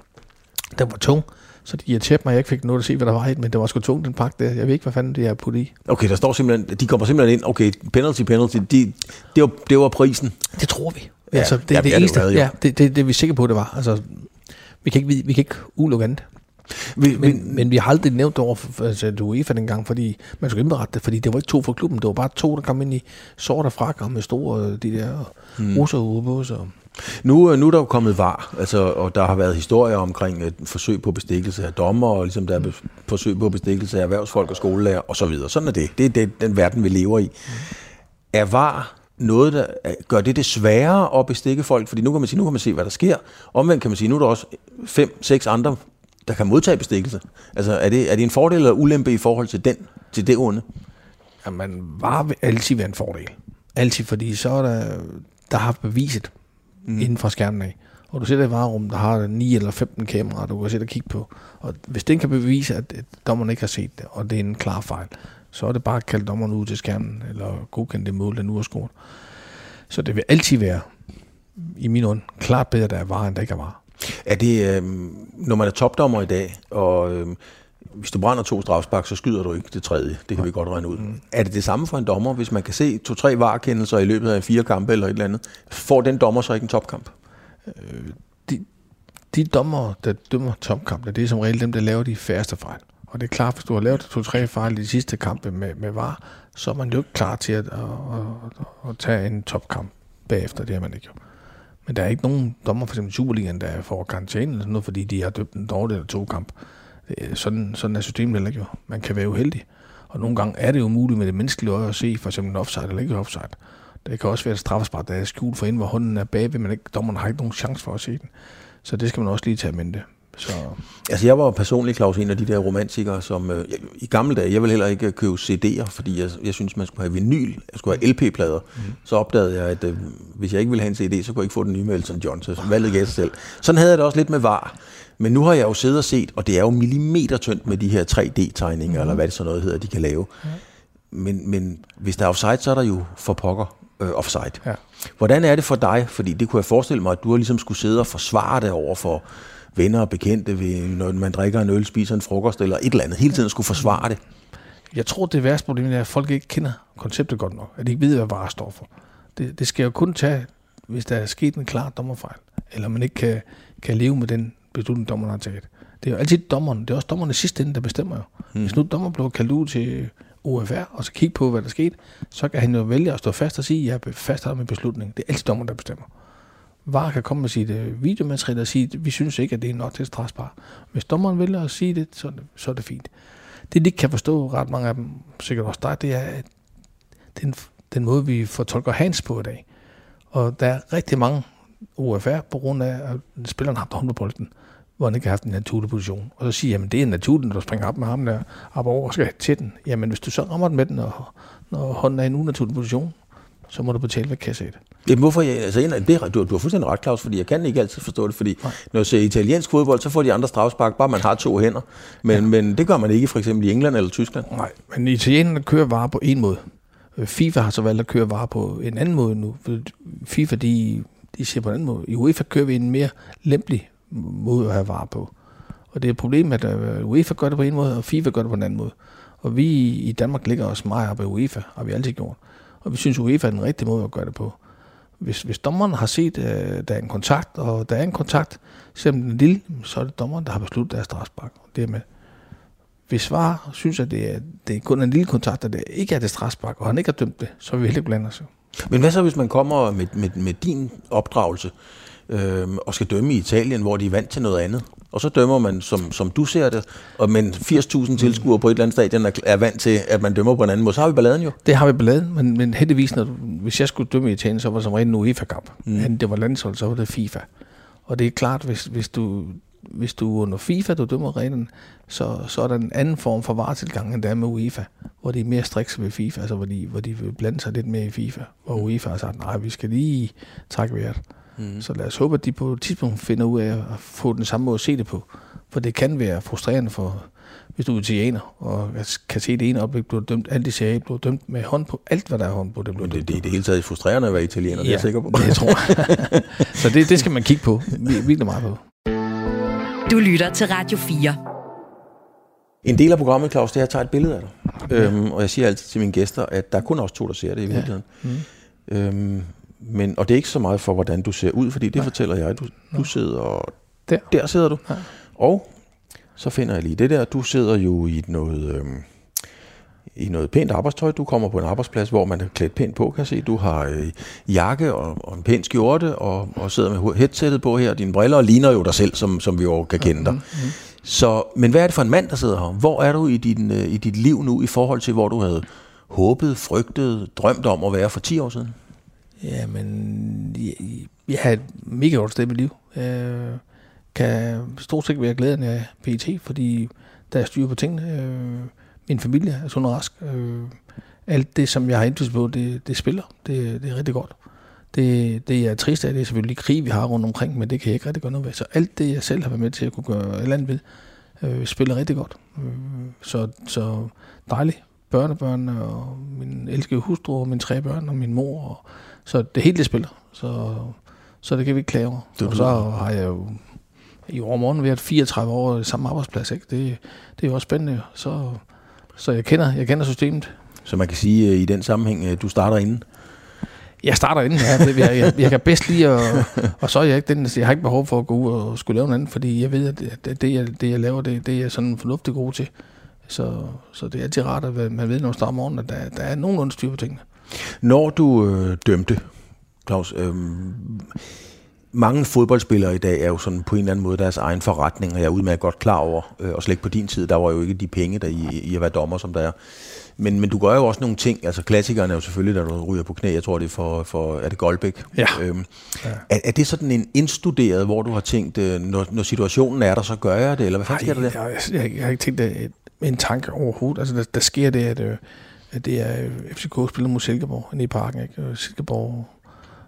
S4: Den var tung, så det irriterede mig, at jeg ikke fik noget at se, hvad der var i den, men det var sgu tung, den pakke der. Jeg ved ikke, hvad fanden det er puttet i.
S3: Okay, der står simpelthen, de kommer simpelthen ind, okay, penalty, penalty, de, det, var, det var prisen.
S4: Det tror vi.
S3: Ja,
S4: altså, det,
S3: ja,
S4: er
S3: det
S4: det
S3: er det
S4: eneste.
S3: jo.
S4: ja, det, det, det, er vi sikre på, det var. Altså, vi kan ikke, vide- vi kan ikke udelukke andet.
S3: Vi,
S4: Men, men vi har aldrig nævnt det over for, altså, til UEFA dengang, fordi man skulle indberette det, fordi det var ikke to fra klubben, det var bare to, der kom ind i sorte frakker med store, de der mm. russer på, så
S3: nu, øh, nu er der jo kommet var, altså, og der har været historier omkring et forsøg på bestikkelse af dommer, og ligesom der er forsøg på bestikkelse af erhvervsfolk og skolelærer og så videre. Sådan er det. Det er det, den verden, vi lever i. Er var noget, der gør det det sværere at bestikke folk? Fordi nu kan man sige, nu kan man se, hvad der sker. Omvendt kan man sige, nu er der også fem, seks andre, der kan modtage bestikkelse. Altså, er det, er det en fordel eller ulempe i forhold til, den, til det onde?
S4: Jamen, var vil altid være en fordel. Altid, fordi så er der, der har beviset mm. inden fra skærmen af. Og du sætter i varerum, der har 9 eller 15 kameraer, du kan sætte og kigge på. Og hvis den kan bevise, at dommeren ikke har set det, og det er en klar fejl, så er det bare at kalde dommeren ud til skærmen, eller godkende det mål, der nu er scoret. Så det vil altid være, i min ånd, klart bedre, der er var, end der ikke er var.
S3: Er det, øhm, når man er topdommer i dag, og øhm, hvis du brænder to strafspark, så skyder du ikke det tredje. Det kan vi godt regne ud. Mm. Er det det samme for en dommer, hvis man kan se to-tre varekendelser i løbet af fire kampe eller et eller andet? Får den dommer så ikke en topkamp?
S4: de, de dommer, der dømmer topkampene, det er som regel dem, der laver de færreste fejl. Og det er klart, hvis du har lavet to-tre fejl i de sidste kampe med, med VAR, så er man jo ikke klar til at, at, at, at tage en topkamp bagefter. Det er man ikke jo. Men der er ikke nogen dommer, for eksempel i Superligaen, der får karantæne eller sådan noget, fordi de har dømt en dårlig eller to kamp. Det er- Sådan, sådan er systemet heller ikke jo. Man kan være uheldig. Og nogle gange er det jo muligt med det menneskelige øje at se, for eksempel en offside eller ikke offside. Det kan også være et straffespark, der er skjult for ind, hvor hånden er bagved, men ikke, dommeren har ikke nogen chance for at se den. Så det skal man også lige tage med det. Så
S3: Altså jeg var personligt, Claus, en af de der romantikere, som øh, i gamle dage, jeg ville heller ikke købe CD'er, fordi jeg, jeg synes man skulle have vinyl, jeg skulle have LP-plader. Mm. Så opdagede jeg, at øh, hvis jeg ikke ville have en CD, så kunne jeg ikke få den nye med Elton John, så valget gav sig selv. Sådan havde jeg det også lidt med var. Men nu har jeg jo siddet og set, og det er jo millimeter tyndt med de her 3D-tegninger, mm. eller hvad det så noget hedder, de kan lave. Men, men hvis der er offside, så er der jo for pokker øh, offside.
S4: Ja.
S3: Hvordan er det for dig? Fordi det kunne jeg forestille mig, at du har ligesom skulle sidde og forsvare det over for venner og bekendte, ved, når man drikker en øl, spiser en frokost eller et eller andet. Hele tiden skulle forsvare det.
S4: Jeg tror, det værste problem er, at folk ikke kender konceptet godt nok. At de ikke ved, hvad varer står for. Det, det skal jo kun tage, hvis der er sket en klar dommerfejl. Eller man ikke kan, kan leve med den beslutning, dommeren har taget. Det er jo altid dommeren. Det er også dommerne sidste ende, der bestemmer jo. Mm. Hvis nu dommer blev kaldt ud til OFR, og så kigge på, hvad der skete, så kan han jo vælge at stå fast og sige, at jeg fastholder min beslutning. Det er altid dommeren, der bestemmer. VAR kan komme med sit øh, videomateriale og sige, at vi synes ikke, at det er nok til strafbar. Hvis dommeren vælger at sige det, så, så er det fint. Det, de ikke kan forstå, ret mange af dem, sikkert også dig, det er at den, den måde, vi fortolker Hans på i dag. Og der er rigtig mange OFR, på grund af, at spilleren har haft hånd på bolden, hvor han ikke har haft en naturlig position. Og så siger, jamen det er naturligt, når du springer op med ham der, op over og skal til den. Jamen, hvis du så rammer den med den, og når hånden er i en unaturlig position, så må du betale ved kasse
S3: Jamen, hvorfor jeg, altså, det, du, du har fuldstændig ret, Claus, fordi jeg kan ikke altid forstå det, fordi Nej. når jeg ser italiensk fodbold, så får de andre strafspark, bare man har to hænder. Men, ja. men det gør man ikke for eksempel i England eller Tyskland.
S4: Nej, men italienerne kører varer på en måde. Øh, FIFA har så valgt at køre varer på en anden måde nu. FIFA, de, de siger på en anden måde. I UEFA kører vi en mere lempelig måde at have varer på. Og det er et problem, at øh, UEFA gør det på en måde, og FIFA gør det på en anden måde. Og vi i Danmark ligger os meget op i UEFA, har vi altid gjort. Og vi synes, UEFA er den rigtige måde at gøre det på. Hvis, hvis dommeren har set, at øh, der er en kontakt, og der er en kontakt, selvom den er lille, så er det dommeren, der har besluttet, deres strafspark. Det er med. Hvis svar synes, at det er, det er kun en lille kontakt, og det ikke er det strafspark, og han ikke har dømt det, så vil vi heller ikke blande os.
S3: Men hvad så, hvis man kommer med, med, med din opdragelse øh, og skal dømme i Italien, hvor de er vant til noget andet? Og så dømmer man, som, som du ser det, og men 80.000 tilskuere på et eller andet stadion er, er vant til, at man dømmer på en anden måde. Så har vi balladen jo.
S4: Det har vi balladen, men, men heldigvis, når hvis jeg skulle dømme i Italien, så var det som regel en UEFA-kamp. Mm. Det var landshold, så var det FIFA. Og det er klart, hvis, hvis du hvis du under FIFA, du dømmer reglen, så, så er der en anden form for varetilgang, end der er med UEFA, hvor de er mere strikse ved FIFA, altså hvor de, hvor de vil blande sig lidt mere i FIFA, hvor mm. UEFA har sagt, nej, vi skal lige trække vejret. Mm. Så lad os håbe, at de på et tidspunkt finder ud af at få den samme måde at se det på. For det kan være frustrerende for, hvis du er italiener, og kan se det ene oplæg bliver dømt, alt de serier bliver dømt med hånd på, alt hvad der er hånd på,
S3: det bliver det, det, det, er det hele taget frustrerende at være italiener, ja, det er jeg sikker på.
S4: det tror jeg. så det, det skal man kigge på, virkelig meget på.
S2: Du lytter til Radio 4.
S3: En del af programmet, Claus, det er, at jeg tager et billede af dig. Ja. Øhm, og jeg siger altid til mine gæster, at der er kun os to, der ser det i virkeligheden. Ja. Mm. Øhm, men, og det er ikke så meget for, hvordan du ser ud, fordi det Nej. fortæller jeg. Du, du sidder... Der. Der sidder du. Ja. Og så finder jeg lige det der. Du sidder jo i noget... Øhm, i noget pænt arbejdstøj. Du kommer på en arbejdsplads, hvor man er klædt pænt på, kan jeg se. Du har øh, jakke og, og en pæn skjorte, og, og sidder med headsettet på her. Dine briller ligner jo dig selv, som, som vi jo kan kende dig. Mm-hmm. Så, men hvad er det for en mand, der sidder her? Hvor er du i, din, øh, i dit liv nu, i forhold til, hvor du havde håbet, frygtet, drømt om at være for 10 år siden?
S4: Jamen, jeg, jeg har et mega godt sted i mit liv. Jeg kan stort set være glæden af PT, fordi der er styr på tingene. Øh, min familie er sund og rask. Øh, alt det, som jeg har indflydelse på, det, det spiller. Det, det er rigtig godt. Det, det er trist af, det er selvfølgelig krig, vi har rundt omkring, men det kan jeg ikke rigtig gøre noget ved. Så alt det, jeg selv har været med til at kunne gøre et eller andet ved, øh, spiller rigtig godt. Øh, så, så dejligt. Børnebørn og min elskede hustru og mine tre børn og min mor. Og, så det hele det spiller. Så, så det kan vi ikke klage over. Det og så har jeg jo i overmorgen været 34 år i samme arbejdsplads. Ikke? Det, det er jo også spændende. Så så jeg kender, jeg kender systemet.
S3: Så man kan sige øh, i den sammenhæng, øh, du starter inden?
S4: Jeg starter inden, ja. Jeg, jeg, jeg kan bedst lide, at, og så er jeg ikke den, jeg har ikke behov for at gå ud og skulle lave noget andet, fordi jeg ved, at det, det, jeg, det jeg laver, det, det er jeg sådan fornuftigt god til. Så, så det er altid rart, at man ved, når man starter morgenen, at der, der er nogenlunde styr på tingene.
S3: Når du øh, dømte, Claus, øh, mange fodboldspillere i dag er jo sådan på en eller anden måde deres egen forretning, og jeg er udmærket godt klar over, øh, og slet ikke på din tid, der var jo ikke de penge, der i, i at være dommer, som der er. Men, men du gør jo også nogle ting, altså klassikerne er jo selvfølgelig, da du ryger på knæ, jeg tror det er for, for er det Goldbæk?
S4: Ja. Øhm,
S3: ja. Er, er det sådan en indstuderet, hvor du har tænkt, øh, når, når situationen er der, så gør jeg det, eller hvad fanden sker der
S4: der? Jeg, jeg, jeg har ikke tænkt det med en tanke overhovedet. Altså der, der sker det, at, øh, det er FCK spiller mod Silkeborg i parken, ikke? Silkeborg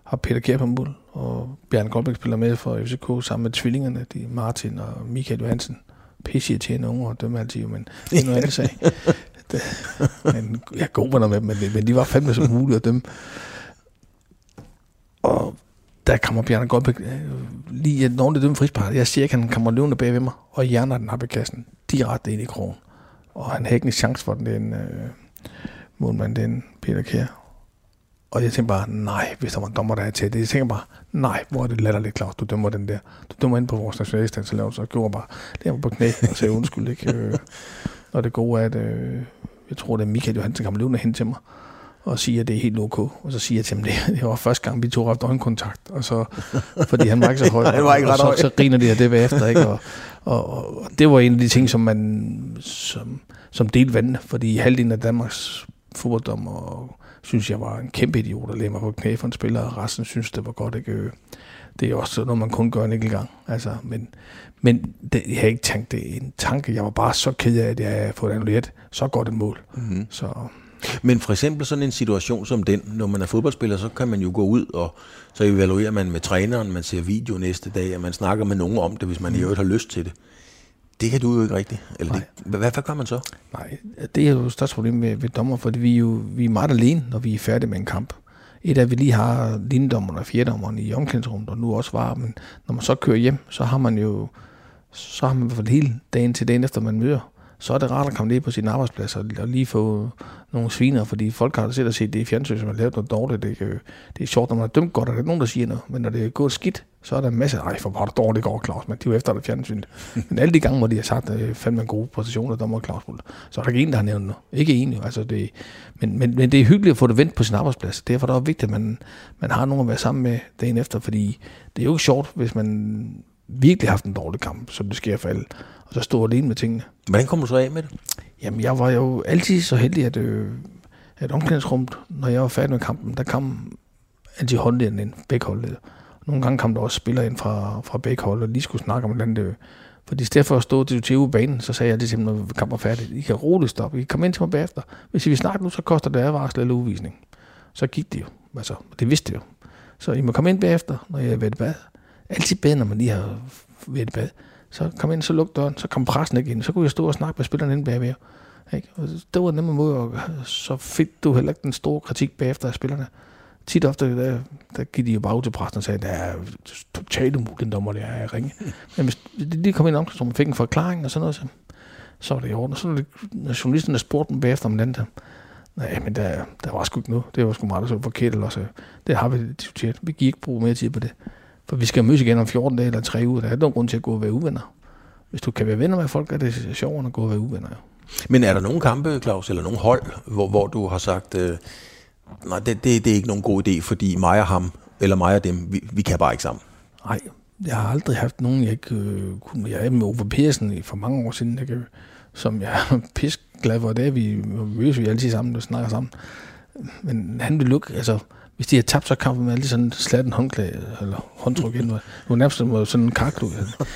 S4: har Peter Kjær på mål, og Bjørn Goldbæk spiller med for FCK sammen med tvillingerne, de Martin og Michael Johansen. Pisse irriterende unge og dømme altid, men det er noget andet sag. Det, men jeg er med dem, men, men de var fandme så muligt at dømme. Og der kommer Bjørn Goldbæk øh, lige når det dømme frispark. Jeg siger, at han kommer løvende bag ved mig, og hjerner den op i kassen direkte ind i krogen. og han havde ikke en chance for den, den øh, målmand, den Peter Kjær. Og jeg tænkte bare, nej, hvis der var en dommer, der er til det. Jeg tænkte bare, nej, hvor er det latterligt, Claus, du dømmer den der. Du dømmer ind på vores nationalstand, så gjorde bare, det var på knæ og sagde undskyld, ikke? Øh, og det gode er, at øh, jeg tror, det er Michael Johansen, kom løbende hen til mig og sige, at det er helt ok. Og så siger jeg til ham, det, det var første gang, vi tog haft øjenkontakt. Og så, fordi han var ikke så høj.
S3: han var ikke ret
S4: og så, så griner de af det bagefter. Ikke? Og, og, og, det var en af de ting, som man som, som delte vandene. Fordi halvdelen af Danmarks fodbolddommer synes, jeg var en kæmpe idiot at lægge mig på knæ for en spiller, og resten synes, det var godt. Ikke? Det er også noget, man kun gør en enkelt gang. Altså, men men det, jeg havde ikke tænkt det en tanke. Jeg var bare så ked af, at jeg havde fået annulleret så godt et mål. Mm-hmm. Så
S3: men for eksempel sådan en situation som den, når man er fodboldspiller, så kan man jo gå ud, og så evaluerer man med træneren, man ser video næste dag, og man snakker med nogen om det, hvis man i øvrigt har lyst til det. Det kan du jo ikke rigtigt. Eller det, hvad, hvad gør man så?
S4: Nej, det er jo et størst problem med, ved dommer, fordi vi er jo vi er meget alene, når vi er færdige med en kamp. Et af, at vi lige har lindommerne og fjerdommerne i omklædningsrummet, og nu også var, men når man så kører hjem, så har man jo så har man i hele dagen til dagen efter, man møder så er det rart at komme ned på sin arbejdsplads og, og lige få nogle sviner, fordi folk har set og set det i fjernsyn, som har lavet noget dårligt. Det, er, det er sjovt, når man har dømt godt, og der er nogen, der siger noget, men når det er gået skidt, så er der en masse, ej, for hvor det dårligt går, Claus, men de er jo efter det fjernsyn. men alle de gange, hvor de har sagt, at fandme en god position, der må Claus Bult, så er der ikke en, der har nævnt noget. Ikke en, jo. Altså, det, men, men, men, det er hyggeligt at få det vendt på sin arbejdsplads. Derfor er det også vigtigt, at man, man har nogen at være sammen med dagen efter, fordi det er jo ikke sjovt, hvis man virkelig har haft en dårlig kamp, som det sker for alle og så stå alene med tingene.
S3: Hvordan kom du så af med det?
S4: Jamen, jeg var jo altid så heldig, at, øh, at omklædningsrummet, når jeg var færdig med kampen, der kom altid holdlederen ind, begge holdleder. Nogle gange kom der også spillere ind fra, fra begge hold, og lige skulle snakke om, hvordan det fordi i stedet for at stå til, til banen, så sagde jeg altid til dem, når kampen var færdig, I kan roligt stoppe, I kan komme ind til mig bagefter. Hvis I vil snakke nu, så koster det advarsel eller udvisning. Så gik det jo. Altså, det vidste det jo. Så I må komme ind bagefter, når jeg er ved et bad. Altid bedre, når man lige har ved et bad. Så kom ind, så luk døren, så kom pressen ikke ind. Så kunne jeg stå og snakke med spillerne inde bagved. Ikke? Og det var en nemmere måde, og så fik du heller ikke den store kritik bagefter af spillerne. Tit ofte, der, der gik de jo bare ud til pressen og sagde, det er totalt umuligt, dommer, det er at ringe. Men hvis de lige kom ind om, så man fik en forklaring og sådan noget, så, så var det i orden. Og så når journalisterne spurgte dem bagefter om den der, nej, men der, der var sgu ikke noget. Det var sgu meget så forkert, eller så. Det har vi diskuteret. Vi gik ikke bruge mere tid på det. For vi skal mødes igen om 14 dage eller 3 uger. Der er nogen grund til at gå og være uvenner. Hvis du kan være venner med folk, er det sjovere at gå og være uvenner. Ja.
S3: Men er der nogle kampe, Claus, eller nogle hold, hvor, hvor du har sagt, øh, nej, det, det, det er ikke nogen god idé, fordi mig og ham, eller mig og dem, vi, vi kan bare ikke sammen?
S4: Nej, jeg har aldrig haft nogen, jeg ikke øh, kunne. Jeg er med Ove Persen for mange år siden, jeg, som jeg er pisk glad for. Det er, vi mødes vi altid sammen og snakker sammen. Men han vil lukke, altså, hvis de har tabt, så kampen med lige sådan slat en håndklæde, eller håndtryk ind. Det var nærmest sådan en karklud.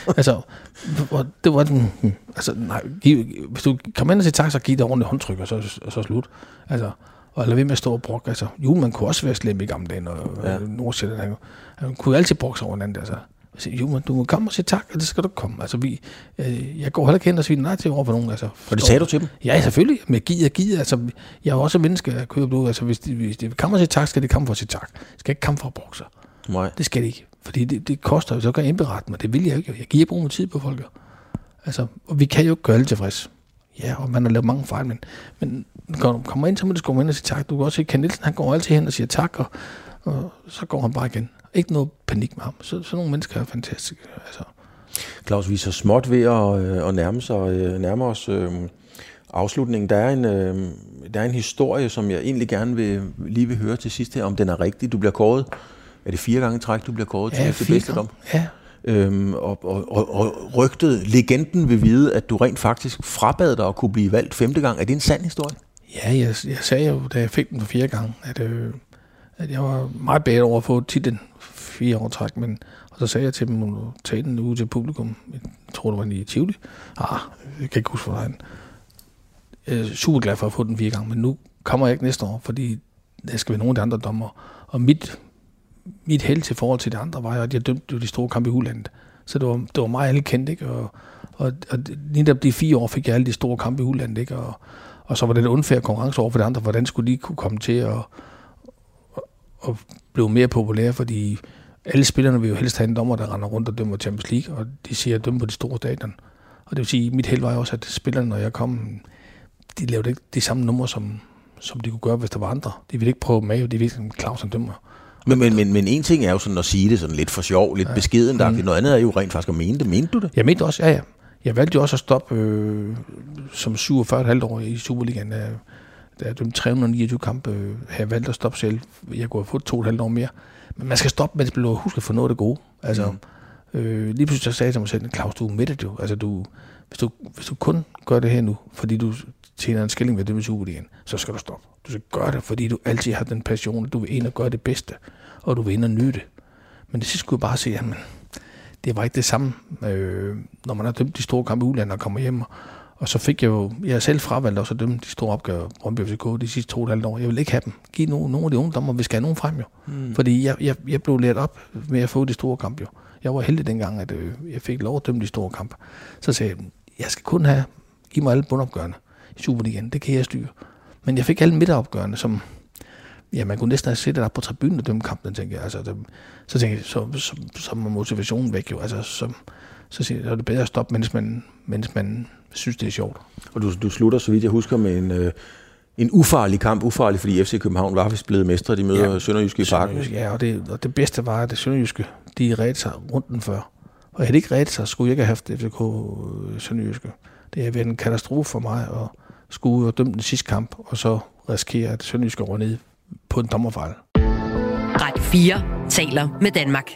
S4: altså, det var den, altså, nej, hvis du kommer ind og siger tak, så giv det ordentligt håndtryk, og så, og så slut. Altså, og lade ved med at stå og brokke. Altså, jo, man kunne også være slem i gamle dage, og ja. Nordsjælland, han, han kunne altid brokke over hinanden. Altså. Jeg jo, men du må komme og sige tak, og det skal du komme. Altså, vi, øh, jeg går heller ikke hen og siger nej til over for nogen. Altså,
S3: og det sagde du til dem?
S4: Ja, selvfølgelig. Men giv og giv. Altså, jeg er også menneske kød og blod. Altså, hvis de, hvis de vil komme og sige tak, skal de komme for at sige tak. De skal ikke komme for at bruge sig.
S3: Nej.
S4: Det skal de ikke. Fordi det, det koster, så kan jeg indberette mig. Det vil jeg ikke. Jeg giver bruge tid på folk. Altså, og vi kan jo ikke gøre alle tilfreds. Ja, og man har lavet mange fejl, men, men når du kommer ind, så må du gå ind og sige tak. Du kan også se, Ken Nielsen, han går altid hen og siger tak, og, og så går han bare igen. Ikke noget panik med ham. Så, sådan nogle mennesker er fantastiske. Altså.
S3: Claus, vi er så småt ved at, øh, at nærme, sig, øh, nærme os øh, afslutningen. Der er, en, øh, der er en historie, som jeg egentlig gerne vil, lige vil høre til sidst her, om den er rigtig. Du bliver kåret, er det fire gange træk, du bliver kåret
S4: ja,
S3: til, til bedste dom?
S4: Ja,
S3: Øhm, og, og, og, og rygtet, legenden vil vide, at du rent faktisk frabad dig at kunne blive valgt femte gang. Er det en sand historie?
S4: Ja, jeg, jeg sagde jo, da jeg fik den for fire gange, at, øh, at jeg var meget bedre over at få titlen fire år træk, men og så sagde jeg til dem, at tage den ud til publikum. Jeg tror, det var i Tivoli. Ah, jeg kan ikke huske, hvor han. Jeg er super glad for at få den fire gange, men nu kommer jeg ikke næste år, fordi der skal være nogle af de andre dommer. Og mit, mit held til forhold til de andre var, at jeg dømte jo de store kampe i udlandet. Så det var, det var meget alle kendt, ikke? Og, og, og netop de fire år fik jeg alle de store kampe i udlandet, ikke? Og, og så var det en unfair konkurrence over for de andre. Hvordan skulle de kunne komme til at, at blive mere populære, fordi alle spillerne vil jo helst have en dommer, der render rundt og dømmer Champions League, og de siger, at dømme på de store stadion. Og det vil sige, at mit held var også, at spillerne, når jeg kom de lavede ikke de samme numre, som, som de kunne gøre, hvis der var andre. De ville ikke prøve med, de ville ikke Claus han dømmer.
S3: Men, men, men, men en ting er jo sådan at sige det sådan lidt for sjov, lidt ja. beskeden, mm. noget andet er jo rent faktisk at mene det. Mente du det?
S4: Jeg mente også, ja, ja. Jeg valgte jo også at stoppe øh, som 47,5 år i Superligaen. Da, da jeg dømte 329 kampe, øh, har jeg valgt at stoppe selv. Jeg kunne have fået to og et halvt år mere. Men man skal stoppe, men det bliver huske for noget af det gode. Altså, mm. øh, lige pludselig så sagde jeg til mig selv, Claus, du er jo. Altså, du, hvis, du, hvis du kun gør det her nu, fordi du tjener en skilling ved det med Superligaen, så skal du stoppe. Du skal gøre det, fordi du altid har den passion, at du vil ind og gøre det bedste, og du vil ind og nyde det. Men det sidste skulle jeg bare se, at det var ikke det samme, øh, når man har dømt de store kampe i udlandet og kommer hjem. Og så fik jeg jo, jeg selv fravalgt også at dømme de store opgaver, Brøndby FCK, de sidste to og et halvt år. Jeg vil ikke have dem. Giv nogle, nogle af de unge dommer, vi skal have nogen frem jo. Mm. Fordi jeg, jeg, jeg blev lært op med at få de store kampe jo. Jeg var heldig dengang, at øh, jeg fik lov at dømme de store kampe. Så sagde jeg, jeg skal kun have, giv mig alle bundopgørende i Superligaen, det kan jeg styre. Men jeg fik alle midteropgørende, som, ja, man kunne næsten have set der på tribunen og dømme kampen, tænker jeg. Altså, det, så tænker jeg, så, så, så er motivationen væk jo. Altså, så, så, siger jeg, så er det bedre at stoppe, mens man, mens man synes, det er sjovt.
S3: Og du, du slutter, så vidt jeg husker, med en, øh, en ufarlig kamp. Ufarlig, fordi FC København var vist blevet mestre. De møder ja, Sønderjyske i parken.
S4: Ja, og det, og det bedste var, at det Sønderjyske, de redde sig rundt den før. Og havde de ikke reddet sig, skulle jeg ikke have haft FCK øh, Sønderjyske. Det har været en katastrofe for mig at skulle og dømme den sidste kamp, og så risikere, at Sønderjysk går ned på en dommerfejl.
S2: Radio 4 taler med Danmark.